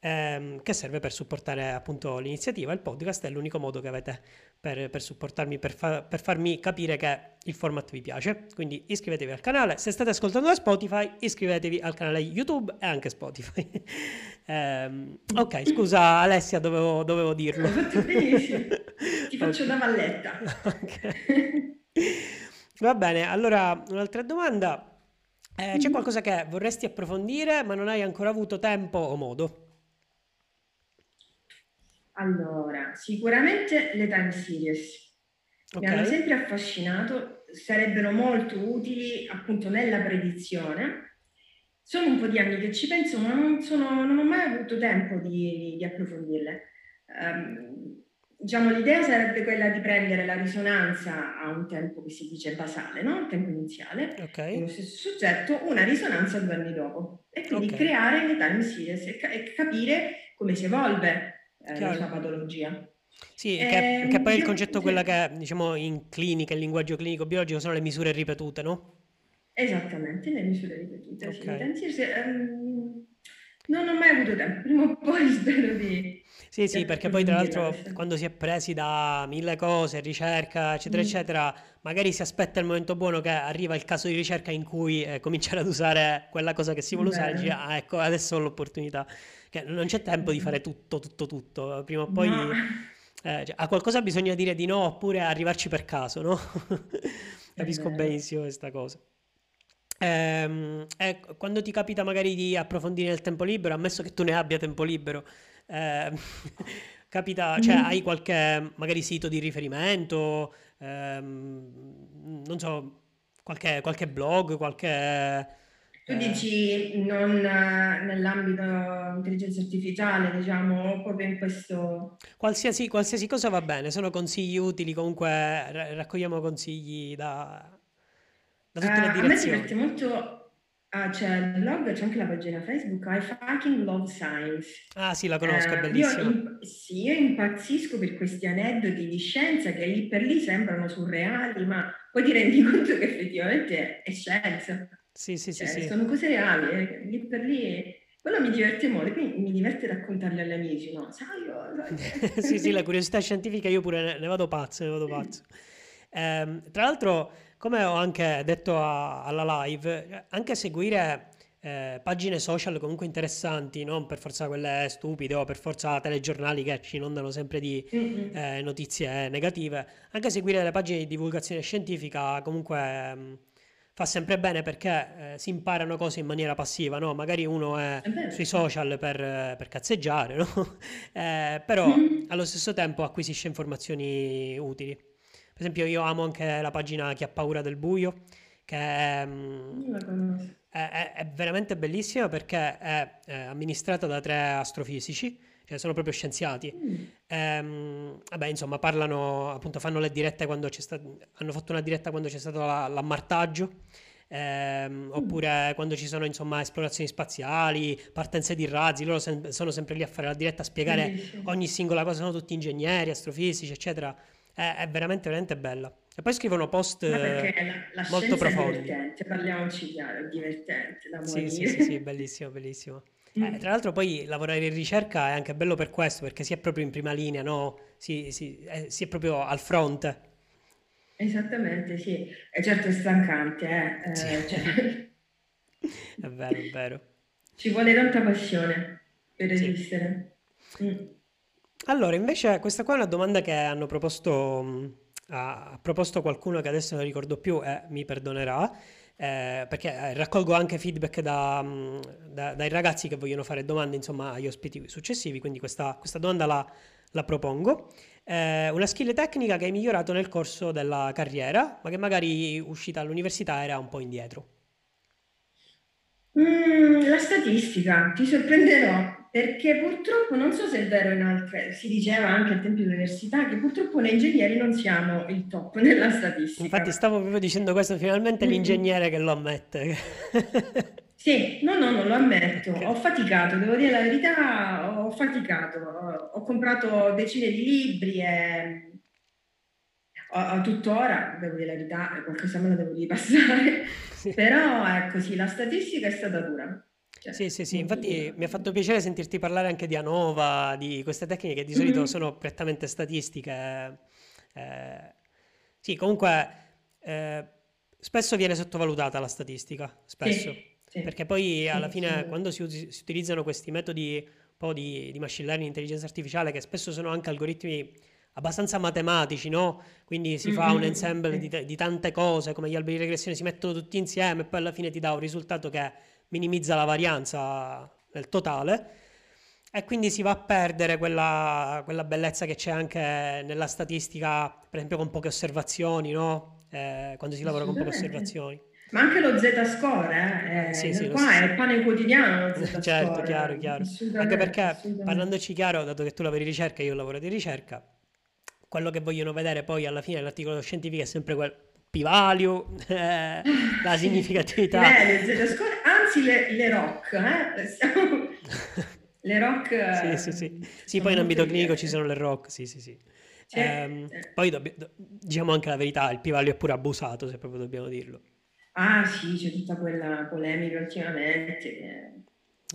ehm, che serve per supportare appunto l'iniziativa, il podcast è l'unico modo che avete per, per supportarmi, per, fa- per farmi capire che il format vi piace. Quindi iscrivetevi al canale, se state ascoltando da Spotify, iscrivetevi al canale YouTube e anche Spotify. Ehm, ok, scusa Alessia, dovevo, dovevo dirlo. Ti faccio Ok. da valletta. Ok. Va bene, allora un'altra domanda. Eh, c'è Mhm. qualcosa che vorresti approfondire ma non hai ancora avuto tempo o modo? Allora, sicuramente le time series mi hanno sempre affascinato, sarebbero molto utili appunto nella predizione. Sono un po' di anni che ci penso, ma non, sono- non ho mai avuto tempo di, di approfondirle. Ehm, diciamo, l'idea sarebbe quella di prendere la risonanza a un tempo che si dice basale, no? Il tempo iniziale, con lo stesso soggetto, una risonanza due anni dopo e quindi Ok, creare le time series e, ca- e capire come si evolve eh, la sua patologia. Sì, che, che Ehm, poi è il io- concetto quella sì. che diciamo in clinica, in linguaggio clinico biologico sono le misure ripetute, no? Esattamente, le misure ripetute, sì, Non ho mai avuto tempo, prima o poi spero di, Sì, sì, perché poi tra l'altro quando si è presi da mille cose, ricerca, eccetera, Mm, eccetera, magari si aspetta il momento buono che arriva il caso di ricerca in cui eh, cominciare ad usare quella cosa che si vuole usare e dici, ah, ecco, adesso ho l'opportunità. Che non c'è tempo di fare tutto, tutto, tutto. Prima o poi No, eh, cioè, a qualcosa bisogna dire di no oppure arrivarci per caso, no? Capisco benissimo questa cosa. Ehm, e quando ti capita magari di approfondire nel tempo libero, ammesso che tu ne abbia tempo libero, ehm, capita, cioè hai Mm. qualche magari sito di riferimento, ehm, non so, qualche, qualche blog, qualche... Tu eh, dici non eh, nell'ambito intelligenza artificiale, diciamo, o proprio in questo... qualsiasi, qualsiasi cosa va bene, sono consigli utili, comunque ra- raccogliamo consigli da, da Eh, tutte le a me direzioni. diverte molto, ah, c'è il blog, c'è anche la pagina Facebook, I fucking love science. Ah sì, la conosco, è Eh, io, bellissima. imp- sì, io impazzisco per questi aneddoti di scienza che lì per lì sembrano surreali, ma poi ti rendi conto che effettivamente è scienza, Sì, sì, sì, cioè sì. sono cose reali, eh, lì per lì. Quello mi diverte molto, quindi mi diverte raccontarle agli amici, no? Sai, io, sai Sì, sì, la curiosità scientifica io pure ne, vado pazzo, ne vado pazzo. Ehm, tra l'altro, come ho anche detto a- alla live, anche seguire eh, pagine social comunque interessanti, non per forza quelle stupide o per forza telegiornali che ci inondano sempre di Mm-mm. eh, notizie negative, anche seguire le pagine di divulgazione scientifica comunque ehm, fa sempre bene perché eh, si imparano cose in maniera passiva, no? Magari uno è vero, sui social per, per cazzeggiare, no? Eh, però Mm. allo stesso tempo acquisisce informazioni utili. Per esempio, io amo anche la pagina Chi ha paura del buio, che è, mm, è- è- è veramente bellissima perché è, eh, amministrata da tre astrofisici, cioè sono proprio scienziati. Mm. Ehm, vabbè, insomma, parlano, appunto, fanno le dirette quando c'è stato, hanno fatto una diretta quando c'è stato la- l'ammartaggio, ehm, Mm. oppure quando ci sono, insomma, esplorazioni spaziali, partenze di razzi, loro sem- sono sempre lì a fare la diretta a spiegare Bellissimo. ogni singola cosa, sono tutti ingegneri, astrofisici, eccetera. È, è veramente, veramente bella. E poi scrivono post eh, la, la molto scienza è profondi. divertente, parliamoci chiaro, è divertente da Sì, sì, sì, sì, bellissimo, bellissimo. Eh, Mm. tra l'altro poi lavorare in ricerca è anche bello per questo, perché si è proprio in prima linea, no? Si, si- eh, si è proprio al fronte. Esattamente, sì. E certo è stancante, eh. Sì. Eh, cioè, È vero, è vero. Ci vuole tanta passione per Sì. resistere. Mm. Allora, invece, questa qua è una domanda che hanno proposto, mh, ha, proposto qualcuno che adesso non ricordo più e mi perdonerà, eh, perché eh, raccolgo anche feedback da, mh, da- dai ragazzi che vogliono fare domande, insomma, agli ospiti successivi, quindi questa, questa domanda la, la propongo. Eh, una skill tecnica che hai migliorato nel corso della carriera, ma che magari uscita all'università era un po' indietro. Mm, la statistica, ti sorprenderò, perché purtroppo, non so se è vero in altre, si diceva anche al tempo dell'università che purtroppo noi ingegneri non siamo il top nella Infatti statistica. stavo proprio dicendo questo, finalmente Mm, l'ingegnere che lo ammette. Sì, no, no, non lo ammetto. Ok. Ho faticato, devo dire la verità, ho faticato. Ho, comprato decine di libri e ho- tuttora, devo dire la verità, qualcosa me la devo ripassare. Sì. Però ecco, sì, la statistica è stata dura, cioè sì, sì, molto infatti mi ha fatto piacere sentirti parlare anche di ANOVA, di queste tecniche che di solito Mhm. sono prettamente statistiche. Eh, sì, comunque eh, spesso viene sottovalutata la statistica, spesso, Sì, sì, perché poi alla sì, fine assolutamente. quando si, si utilizzano questi metodi un po' di, di machine learning, intelligenza artificiale, che spesso sono anche algoritmi abbastanza matematici, no? Quindi si fa un Mhm, ensemble di, sì. di tante cose, come gli alberi di regressione, si mettono tutti insieme e poi alla fine ti dà un risultato che minimizza la varianza nel totale e quindi si va a perdere quella, quella bellezza che c'è anche nella statistica, per esempio con poche osservazioni, no? Eh, quando si lavora con poche osservazioni. Ma anche lo Z-score, Eh, sì, eh, sì, lo qua è pane quotidiano lo Certo, chiaro, chiaro. Anche perché, parlandoci chiaro, dato che tu lavori di ricerca e io lavoro di ricerca, quello che vogliono vedere poi alla fine dell'articolo scientifico è sempre quel p-value, eh, la Sì, significatività. bene, Z-score, anzi le, le rock, eh? Le rock Sì, eh, sì, sì. Sì, sono poi in ambito clinico ci sono le ROC, sì, sì, sì. Sì, Ehm, sì. poi dobbi- do- diciamo anche la verità, il p-value è pure abusato, se proprio dobbiamo dirlo. Ah sì, c'è tutta quella polemica ultimamente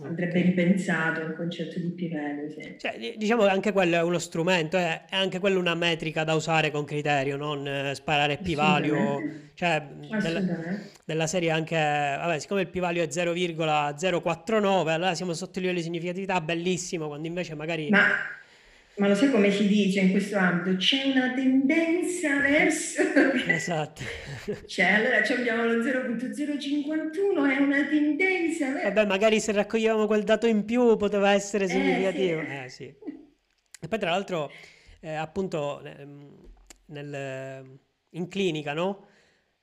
andrebbe ripensato il concetto di p-value, sì. Cioè, di- diciamo che anche quello è uno strumento, è, è anche quello una metrica da usare con criterio, non eh, sparare Assolutamente, cioè del- assolutamente. della serie anche, vabbè, siccome il p-value è 0,049, allora siamo sotto il livello di significatività, bellissimo, quando invece magari... Ma, ma lo sai come si dice in questo ambito? C'è una tendenza verso... Esatto. Cioè, allora ci abbiamo lo 0.051, è una tendenza Vabbè, verso... magari se raccoglievamo quel dato in più poteva essere Eh significativo. sì. Eh sì. E poi tra l'altro, eh, appunto, ehm, nel- in clinica, no?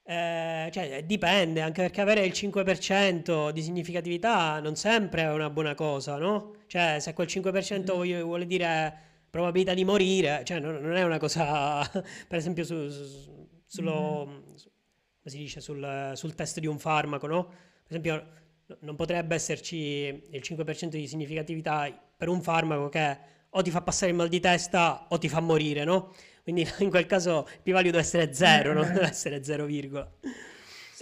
Eh, cioè, dipende, anche perché avere il 5% di significatività non sempre è una buona cosa, no? Cioè, se quel 5% voglio- vuole dire probabilità di morire, cioè non, non è una cosa, per esempio, su- su- sullo, su- come si dice, sul, sul test di un farmaco, no? Per esempio, no- non potrebbe esserci il 5% di significatività per un farmaco che o ti fa passare il mal di testa o ti fa morire, no? Quindi in quel caso il p-value deve essere 0, non deve Eh, essere 0, virgola.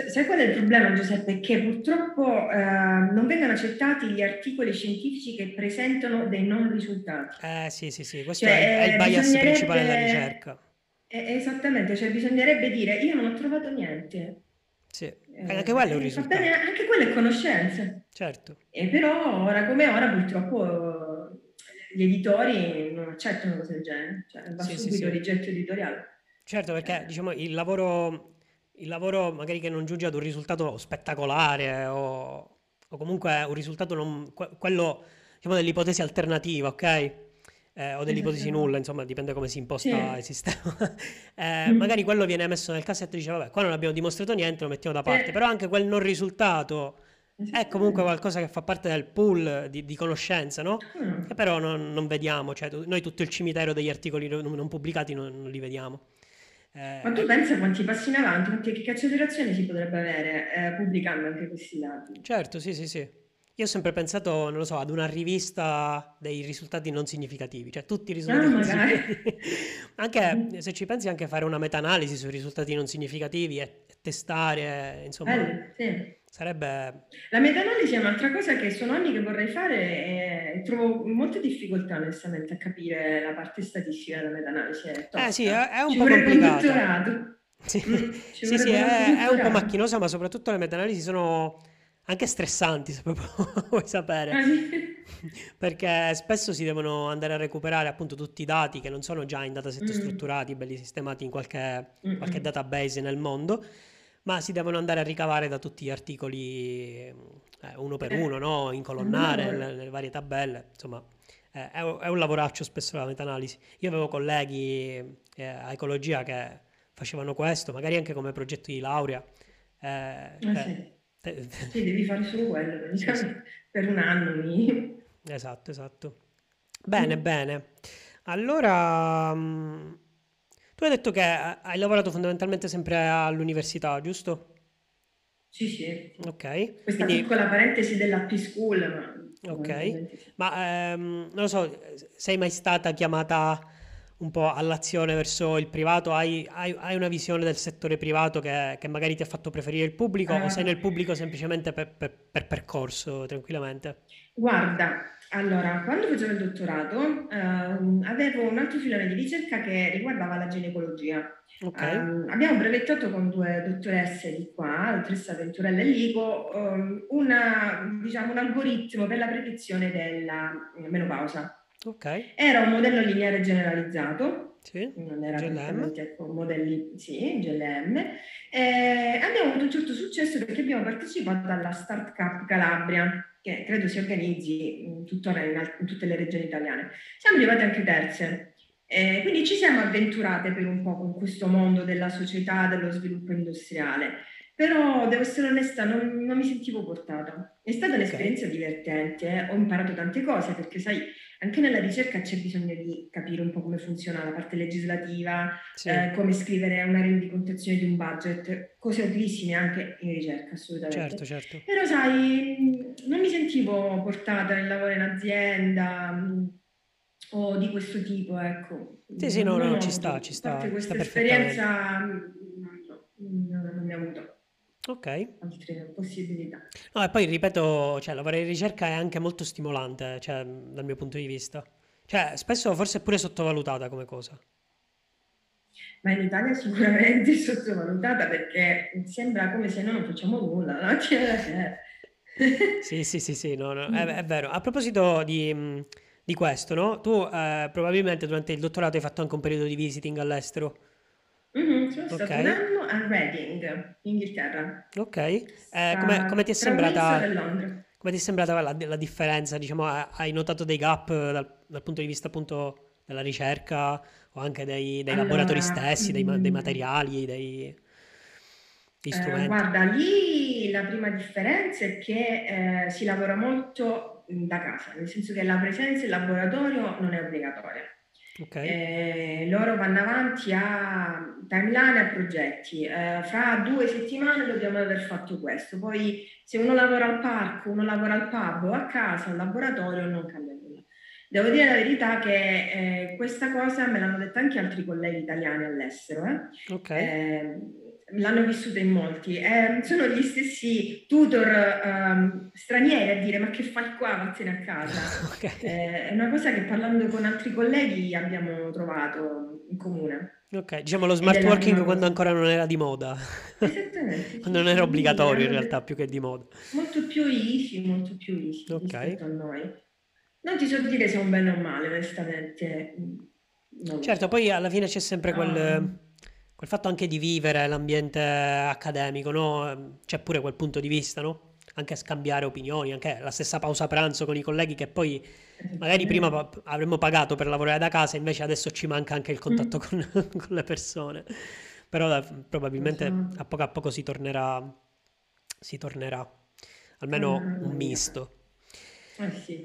Sai qual è il problema, Giuseppe? Che purtroppo eh, non vengono accettati gli articoli scientifici che presentano dei non risultati. Eh sì, sì, sì, questo è il, è Cioè, il eh, bias principale della ricerca. eh, esattamente, cioè bisognerebbe dire io non ho trovato niente. Sì, e Eh, anche quello è un eh, va bene, risultato, anche quella è conoscenza. certo. E però ora come ora purtroppo eh, gli editori non accettano cose del genere, cioè va Sì, sì, subito sì. rigetto editoriale. Certo, perché Eh, diciamo il lavoro, il lavoro magari che non giunge ad un risultato spettacolare o, o comunque un risultato non, que- quello diciamo dell'ipotesi alternativa, ok? Eh, o dell'ipotesi esattamente. nulla, insomma, dipende come si imposta il Sì. sistema. Eh, Mm. magari quello viene messo nel cassetto e dice, vabbè, qua non abbiamo dimostrato niente, lo mettiamo da parte, però anche quel non risultato è comunque qualcosa che fa parte del pool di, di conoscenza, no? No? Che però non, non vediamo, cioè noi tutto il cimitero degli articoli non, non pubblicati non, non li vediamo. Eh, Ma tu e- pensa quanti passi in avanti, quante reazioni si potrebbe avere eh, pubblicando anche questi dati? certo, sì, sì, sì. Io ho sempre pensato, non lo so, ad una rivista dei risultati non significativi, cioè tutti i Ah, risultati non magari. significativi. Anche se ci pensi, anche fare una meta-analisi sui risultati non significativi e, e testare, insomma, Bello, sì. Sarebbe... La meta-analisi è un'altra cosa che sono anni che vorrei fare e trovo molte difficoltà onestamente a capire la parte statistica della meta-analisi, Eh sì, è, è un Ci po' vorrebbe un. Sì, Mm, sì, sì, altro è, è un po' macchinosa, ma soprattutto le meta-analisi sono anche stressanti, se proprio vuoi sapere, Ah, sì. perché spesso si devono andare a recuperare appunto tutti i dati che non sono già in dataset Mm, strutturati, belli sistemati in qualche, mm, qualche mm. database nel mondo, ma si devono andare a ricavare da tutti gli articoli eh, uno per uno, Eh, no? è un bel Incolonnare nelle, lavoro. nelle varie tabelle, insomma, eh, è, un è un lavoraccio spesso la meta-analisi. Io avevo colleghi eh, a ecologia che facevano questo, magari anche come progetto di laurea. eh, Ah, cioè, sì. te- Sì, devi fare solo quello, sì, sì, per un anno. mi- esatto, esatto. Bene, Mm. bene. Allora, mm, tu hai detto che hai lavorato fondamentalmente sempre all'università, giusto? Sì, sì. Ok, Questa quindi, piccola parentesi dell'Happy School, ma ok, ma ehm, non lo so, sei mai stata chiamata un po' all'azione verso il privato? Hai, hai- hai una visione del settore privato che, che magari ti ha fatto preferire il pubblico o sei Eh, nel pubblico semplicemente per, per- per percorso, tranquillamente? guarda, allora, quando facevo il dottorato, ehm, avevo un altro filone di ricerca che riguardava la ginecologia. Ok, Ehm, abbiamo brevettato con due dottoresse di qua, dottoressa Venturella e Lico, ehm, una- diciamo, un algoritmo per la predizione della menopausa. Ok, Era un modello lineare generalizzato, sì, non era GLM, ecco, modelli, sì, GLM. E abbiamo avuto un certo successo perché abbiamo partecipato alla Start Cup Calabria, che credo si organizzi in, tuttora in, in tutte le regioni italiane. Siamo arrivate anche terze. Eh, quindi ci siamo avventurate per un po' con questo mondo della società, dello sviluppo industriale. Però devo essere onesta, non, non mi sentivo portata. È stata ok, un'esperienza divertente, eh. Ho imparato tante cose perché, sai, anche nella ricerca c'è bisogno di capire un po' come funziona la parte legislativa, sì, eh, come scrivere una rendicontazione di un budget, cose utilissime anche in ricerca, assolutamente. certo, certo. Però, sai, mh, non mi sentivo portata nel lavoro in azienda mh, o di questo tipo, ecco. Sì, sì, no, non no, ho ci sta, ci sta, sta questa perfettamente. esperienza, so, non, non ne ho avuto Ok. altre possibilità. No, e poi ripeto, cioè, lavorare in ricerca è anche molto stimolante, cioè, dal mio punto di vista. Cioè, spesso forse è pure sottovalutata come cosa. Ma in Italia sicuramente è sottovalutata perché sembra come se noi non facciamo nulla, no? Cioè, cioè. Sì, sì, sì, sì, no, no, è, è vero. A proposito di, mh, di questo, no? Tu eh, probabilmente durante il dottorato hai fatto anche un periodo di visiting all'estero. Mhm, sono Ok, stato un anno a Reading, Inghilterra, ok. Eh, come, come ti è sembrata, come ti è sembrata la, la differenza? Diciamo, ha- hai notato dei gap dal, dal punto di vista appunto della ricerca o anche dei, dei laboratori Allora, stessi, dei, dei mm, materiali, dei, degli Eh, strumenti? guarda, lì la prima differenza è che eh, si lavora molto mm, da casa, nel senso che la presenza in laboratorio non è obbligatoria. Ok, Eh, loro vanno avanti a timeline e progetti. Eh, fra due settimane dobbiamo aver fatto questo. Poi, se uno lavora al parco, uno lavora al pub o a casa, al laboratorio, non cambia nulla. Devo dire la verità che eh, questa cosa me l'hanno detta anche altri colleghi italiani all'estero. eh. L'hanno vissuta in molti. Eh, sono gli stessi tutor ehm, stranieri a dire: Ma che fai qua? Vattene a casa. ok. Eh, è una cosa che parlando con altri colleghi abbiamo trovato in comune Ok, diciamo lo smart working quando ancora non era di moda, Esattamente, sì, quando non era obbligatorio in realtà più che di moda. molto più easy, molto più easy Ok, rispetto a noi. Non ti so dire se è un bene o un male, onestamente, lo certo, poi alla fine c'è sempre quel, Ah, quel fatto anche di vivere l'ambiente accademico, no? C'è pure quel punto di vista, no? Anche scambiare opinioni, anche la stessa pausa pranzo con i colleghi che poi magari prima avremmo pagato per lavorare da casa, invece adesso ci manca anche il contatto Mm, con, con le persone. Però eh, probabilmente a poco a poco si tornerà, si tornerà, almeno un misto. Eh sì,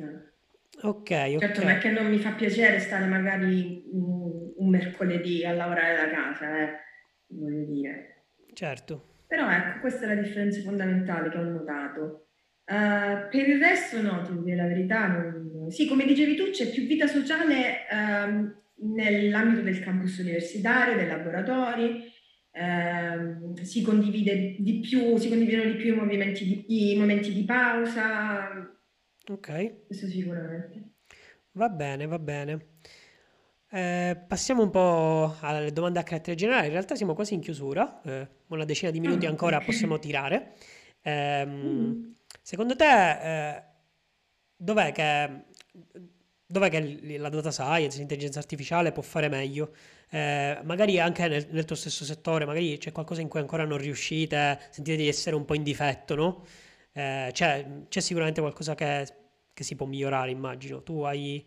dai. Ok, Certo, non è ok, che non mi fa piacere stare magari un, un mercoledì a lavorare da casa, eh, voglio dire. certo. Però ecco, questa è la differenza fondamentale che ho notato. Eh, per il resto no, ti dico la verità, non- sì, come dicevi tu, c'è più vita sociale ehm, nell'ambito del campus universitario, dei laboratori, ehm, si condivide di più, si condividono di più i di, i momenti di pausa, Ok, questo sicuramente. va bene, va bene. Eh, passiamo un po' alle domande a carattere generale. In realtà siamo quasi in chiusura, eh, una decina di minuti Ah, ancora possiamo tirare. Ehm, Mm. secondo te eh, dov'è che, dov'è che la data science, l'intelligenza artificiale può fare meglio? Eh, magari anche nel, nel, tuo stesso settore, magari c'è qualcosa in cui ancora non riuscite, sentite di essere un po' in difetto, no? Eh, c'è, c'è, sicuramente qualcosa che, che, si può migliorare, immagino. Tu hai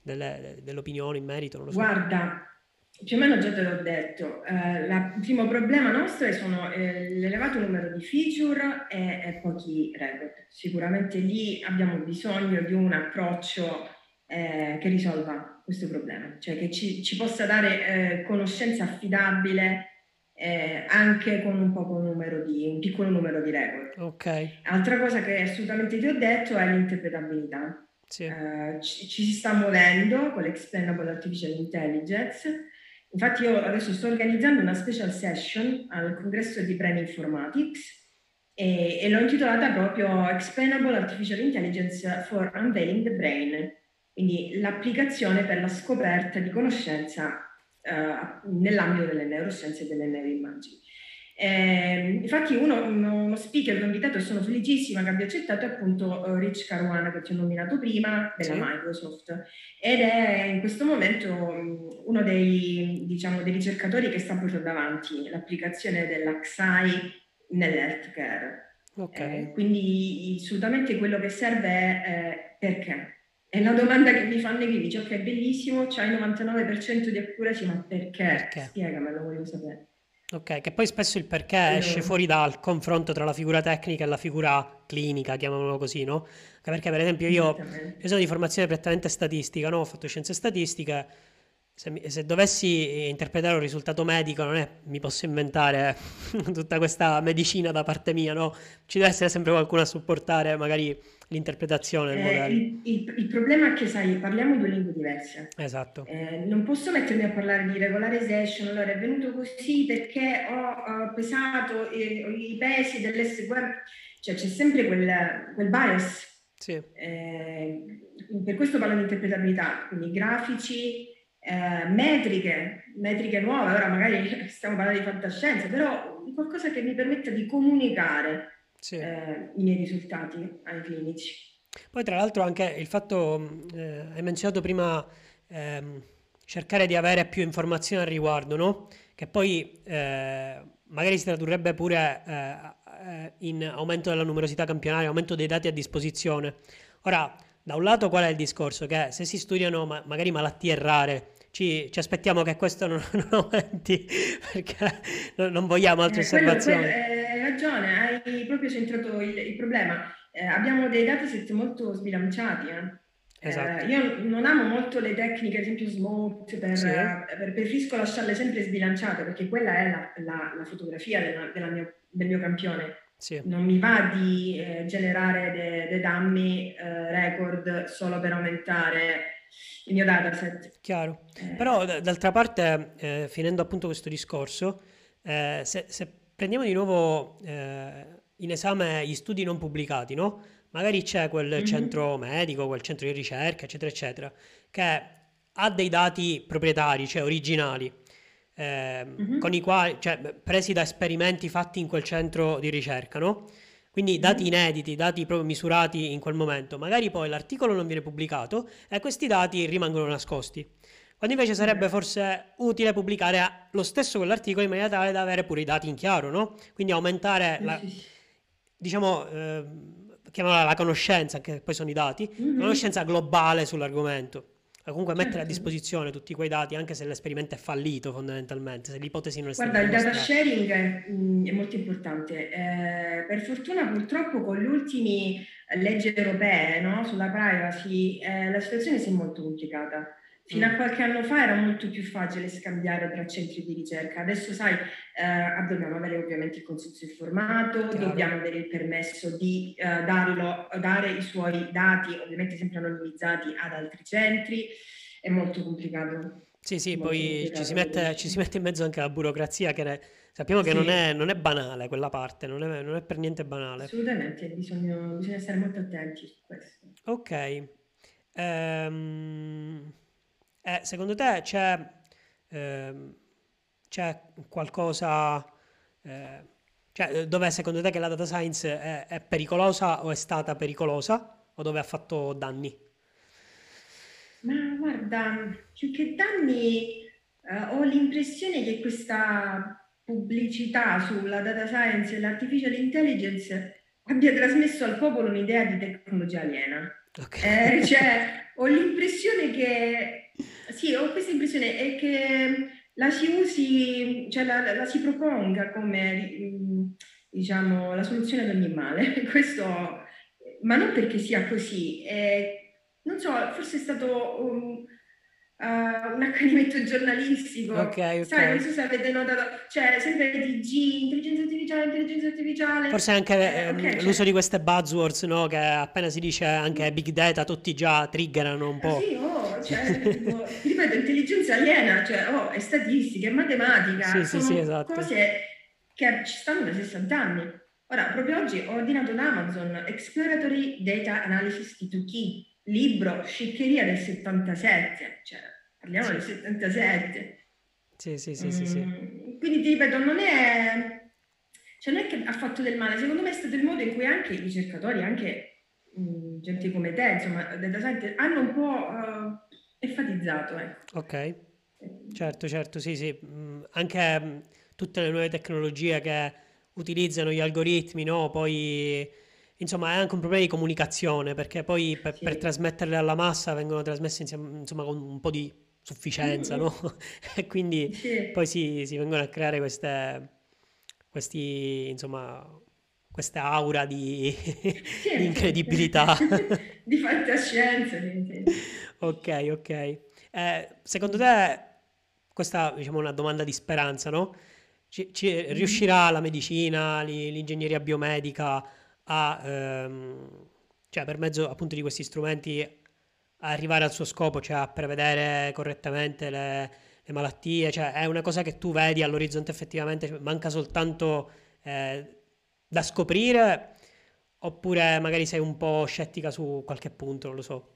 delle, delle opinioni in merito? Non lo so. Guarda, più o meno già te l'ho detto, eh, la, il primo problema nostro sono eh, l'elevato numero di feature e, e, pochi record. Sicuramente lì abbiamo bisogno di un approccio eh, che risolva questo problema, cioè che ci, ci possa dare eh, conoscenza affidabile eh, anche con un poco numero di, un piccolo numero di record. Ok. Altra cosa che assolutamente ti ho detto è l'interpretabilità. Sì. Uh, ci, ci, si sta muovendo con l'Explainable Artificial Intelligence. Infatti io adesso sto organizzando una special session al congresso di Brain Informatics e, e l'ho intitolata proprio Explainable Artificial Intelligence for Unveiling the Brain, quindi l'applicazione per la scoperta di conoscenza nell'ambito delle neuroscienze e delle neuroimmagini. Eh, infatti uno, uno, speaker che ho invitato e sono felicissima che abbia accettato è appunto uh, Rich Caruana che ti ho nominato prima della sì. Microsoft ed è in questo momento um, uno dei, diciamo, dei ricercatori che sta portando avanti l'applicazione dell'AXAI nell'healthcare. Okay. Eh, quindi assolutamente quello che serve è eh, perché. È una domanda che mi fanno i clinici, ok, bellissimo, c'hai il 99% di accuracy, ma perché? perché? Spiegamelo, voglio sapere. Ok, che poi spesso il perché allora. esce fuori dal confronto tra la figura tecnica e la figura clinica, chiamiamolo così, no? Perché per esempio io, io sono di formazione prettamente statistica, no? Ho fatto scienze statistiche, se, mi, se, dovessi interpretare un risultato medico, non è mi posso inventare tutta questa medicina da parte mia, no? Ci deve essere sempre qualcuno a supportare magari l'interpretazione del eh. Il, il, il, problema è che, sai, parliamo due lingue diverse. Esatto. Eh, non posso mettermi a parlare di regolarization, allora è venuto così perché ho, ho pesato i, i, pesi dell'SQM, cioè c'è sempre quel, quel bias. Sì. Eh, per questo parlo di interpretabilità, quindi grafici, eh, metriche, metriche nuove, ora magari stiamo parlando di fantascienza, però qualcosa che mi permetta di comunicare sì. eh, i miei risultati ai clinici. Poi tra l'altro anche il fatto, eh, hai menzionato prima, ehm, cercare di avere più informazioni al riguardo, no? Che poi eh, magari si tradurrebbe pure eh, eh, in aumento della numerosità campionaria, aumento dei dati a disposizione. Ora, da un lato qual è il discorso? Che se si studiano ma- magari malattie rare, ci, ci, aspettiamo che questo non, non aumenti perché non, non vogliamo altre eh, osservazioni. Quello, quello, hai ragione, hai proprio centrato il, il problema. Eh, abbiamo dei dataset molto sbilanciati. Eh. Esatto. Eh, io non amo molto le tecniche, ad esempio Smoke, per, sì. per, preferisco lasciarle sempre sbilanciate perché quella è la, la, la fotografia della, della mio, del mio campione. Sì. Non mi va di eh, generare dei de dummy eh, record solo per aumentare il mio dataset. Chiaro. Eh. Però d'altra parte, eh, finendo appunto questo discorso, eh, se, se, prendiamo di nuovo eh, in esame gli studi non pubblicati, no? Magari c'è quel mm-hmm. centro medico, quel centro di ricerca, eccetera, eccetera, che ha dei dati proprietari, cioè originali, eh, mm-hmm. con i quali, cioè, presi da esperimenti fatti in quel centro di ricerca, no? Quindi dati mm-hmm. inediti, dati proprio misurati in quel momento. Magari poi l'articolo non viene pubblicato e questi dati rimangono nascosti. Quando invece sarebbe forse utile pubblicare lo stesso quell'articolo in maniera tale da avere pure i dati in chiaro, no? Quindi aumentare la, diciamo, eh, chiamarla la conoscenza, che poi sono i dati, mm-hmm. conoscenza globale sull'argomento comunque mettere a certo. disposizione tutti quei dati anche se l'esperimento è fallito fondamentalmente, se l'ipotesi non è stata Guarda, il data sharing è, mm, è molto importante. Eh, per fortuna purtroppo con le ultime leggi europee no, sulla privacy eh, la situazione si è molto complicata. Fino a mm. qualche anno fa era molto più facile scambiare tra centri di ricerca, adesso sai, eh, dobbiamo avere ovviamente il consenso informato, Chiaro. dobbiamo avere il permesso di eh, darlo, dare i suoi dati, ovviamente sempre anonimizzati, ad altri centri, è molto complicato. Sì, sì, poi ci si, mette, ci si, mette, in mezzo anche la burocrazia che ne, sappiamo che sì. non, è, non, è, banale quella parte, non è, non è per niente banale. Assolutamente, bisogna, bisogna stare molto attenti su questo. Ok. Um... Eh, secondo te c'è, eh, c'è qualcosa, eh, Cioè, dove secondo te che la data science è, è pericolosa o è stata pericolosa o dove ha fatto danni? Ma guarda, più che danni, eh, ho l'impressione che questa pubblicità sulla data science e l'artificial intelligence abbia trasmesso al popolo un'idea di tecnologia aliena. Ok. Eh, cioè, ho l'impressione che, sì, ho questa impressione è che la si usi, cioè la, la- la si proponga come, mm, diciamo, la soluzione ad ogni male. Questo, ma non perché sia così, è- non so, forse è stato un, eh, un accanimento giornalistico. ok. Sai, non so se avete notato, cioè sempre TG, intelligenza artificiale, intelligenza artificiale. Forse anche Eh, ehm, ok, l'uso cioè, di queste buzzwords, no? Che appena si dice anche big data, tutti già triggerano un po'. sì, oh, cioè, tipo, ti ripeto, intelligenza aliena, cioè, oh, è statistica, è matematica, Sì, sì, sì, sono esatto. cose che ci stanno da 60 anni. Ora, proprio oggi ho ordinato da Amazon Exploratory Data Analysis T2Key, libro sciccheria del 77, cioè, parliamo Sì, del 77. sì, sì, sì, sì, sì. Mm, quindi ti ripeto, non è, cioè, non è che ha fatto del male, secondo me è stato il modo in cui anche i ricercatori, anche mm, gente come te, insomma, data scientist, hanno un po' eh, enfatizzato, ecco. Ok, certo, certo, sì, sì. Mm, Anche mm, tutte le nuove tecnologie che utilizzano gli algoritmi, no? Poi, insomma, è anche un problema di comunicazione, perché poi per, per Sì. trasmetterle alla massa vengono trasmesse insieme, insomma, con un po' di sufficienza, no? E quindi Sì, poi si, si vengono a creare queste, questi, insomma, questa aura di, di sì, incredibilità. di fantascienza. Ok, ok. Eh, secondo te, questa diciamo, è una domanda di speranza, no? Ci, ci- Mhm. riuscirà la medicina, li- l'ingegneria biomedica a, ehm, cioè per mezzo appunto di questi strumenti, arrivare al suo scopo, cioè a prevedere correttamente le, le malattie? Cioè è una cosa che tu vedi all'orizzonte effettivamente, cioè, manca soltanto eh, da scoprire, oppure magari sei un po' scettica su qualche punto, non lo so.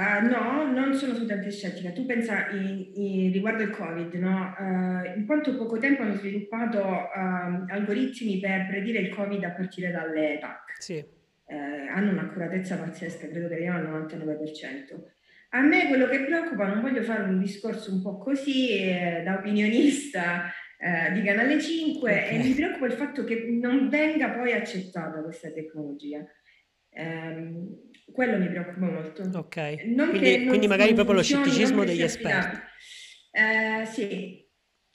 Ah, no, non sono assolutamente scettica. Tu pensa in- in- riguardo il Covid, no? Eh, in quanto poco tempo hanno sviluppato ehm, algoritmi per predire il Covid a partire dalle TAC. Sì, Eh, hanno un'accuratezza pazzesca, credo che arriviamo al 99%. A me quello che preoccupa, non voglio fare un discorso un po' così eh, da opinionista eh, di Canale 5, e mi preoccupa il fatto che non venga poi accettata questa tecnologia. Ehm, quello mi preoccupa molto. Ok, Non che quindi, non, quindi magari non proprio lo non scetticismo degli esperti. Eh, sì,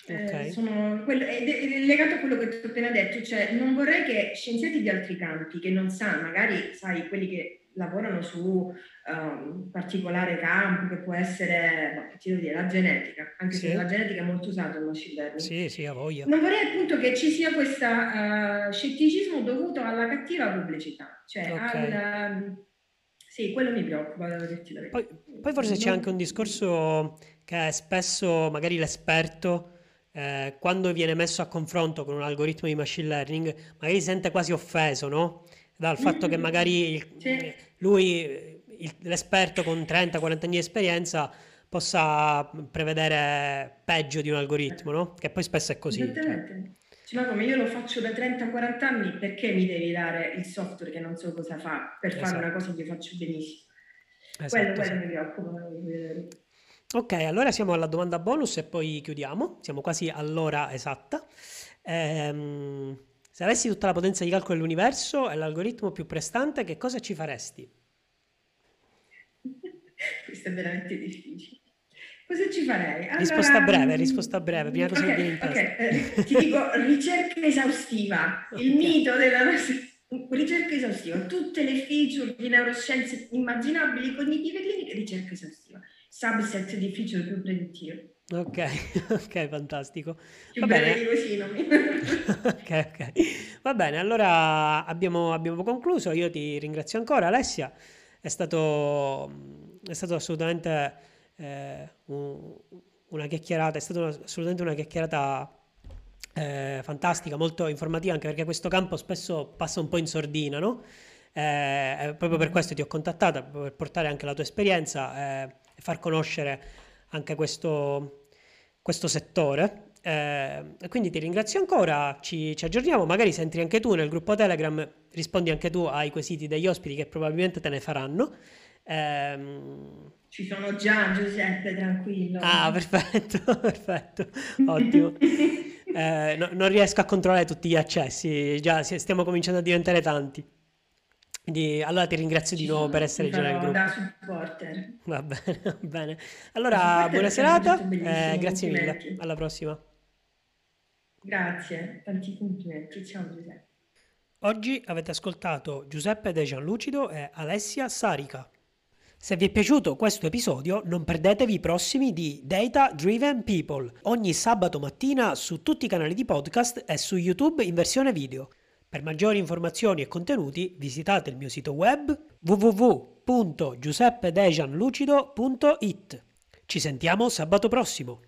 Ok, eh, sono quello- ed è legato a quello che ho appena detto, cioè non vorrei che scienziati di altri campi che non sanno, magari sai, quelli che lavorano su eh, un particolare campo che può essere, boh, ti dire, la genetica, anche se sì, la genetica è molto usata nel machine learning. sì, sì, ha voglia. Non vorrei appunto che ci sia questo scetticismo dovuto alla cattiva pubblicità, cioè Ok. al... Sì, quello mi preoccupa, devo dirti la verità. Poi, poi forse c'è anche un Non- discorso che spesso magari l'esperto, eh, quando viene messo a confronto con un algoritmo di machine learning, magari si sente quasi offeso, no? Dal fatto che Mm, magari il- Sì, lui, il- l'esperto con 30-40 anni di esperienza, possa prevedere peggio di un algoritmo, no? Che poi spesso è così. Esattamente. Ma come io lo faccio da 30-40 anni, perché mi devi dare il software che non so cosa fa per fare una esatto, cosa che io faccio benissimo? Quello, esatto, quello esatto. mi preoccupa. Ok, allora siamo alla domanda bonus e poi chiudiamo. Siamo quasi all'ora esatta. Ehm, se avessi tutta la potenza di calcolo dell'universo e l'algoritmo più prestante, che cosa ci faresti? Questo è veramente difficile. Cosa ci farei? Risposta Allora, breve, mm, risposta breve, prima cosa che viene in ok, ok, testa. eh, ti dico ricerca esaustiva, il Ok, mito della nostra ricerca esaustiva, tutte le feature di neuroscienze immaginabili, cognitive cliniche, ricerca esaustiva, subset di feature più predittive. ok, ok, fantastico. Va bene. così, non mi... Ok, ok. Va bene, allora abbiamo, abbiamo concluso. Io ti ringrazio ancora, Alessia. È stato, è stato assolutamente eh, un- una chiacchierata, è stata una- assolutamente una chiacchierata eh, fantastica, molto informativa, anche perché questo campo spesso passa un po' in sordina, no? Eh, eh, proprio per questo ti ho contattata, per portare anche la tua esperienza eh, e far conoscere anche questo, questo settore. Eh, quindi ti ringrazio ancora, ci, ci, aggiorniamo, magari se entri anche tu nel gruppo Telegram, rispondi anche tu ai quesiti degli ospiti che probabilmente te ne faranno. Ci sono già Giuseppe, tranquillo. Ah, perfetto, perfetto, ottimo. Eh, no, non riesco a controllare tutti gli accessi, già stiamo cominciando a diventare tanti. Quindi, allora ti ringrazio di nuovo per essere già nel gruppo. Da supporter. Va bene, va bene. Allora, buona serata, eh, grazie mille, alla prossima. Grazie, tanti complimenti. Ciao Giuseppe. Oggi avete ascoltato Giuseppe De Gianlucido e Alessia Sarica. Se vi è piaciuto questo episodio, non perdetevi i prossimi di Data Driven People, ogni sabato mattina su tutti i canali di podcast e su YouTube in versione video. Per maggiori informazioni e contenuti visitate il mio sito web www.giuseppedejanlucido.it. Ci sentiamo sabato prossimo!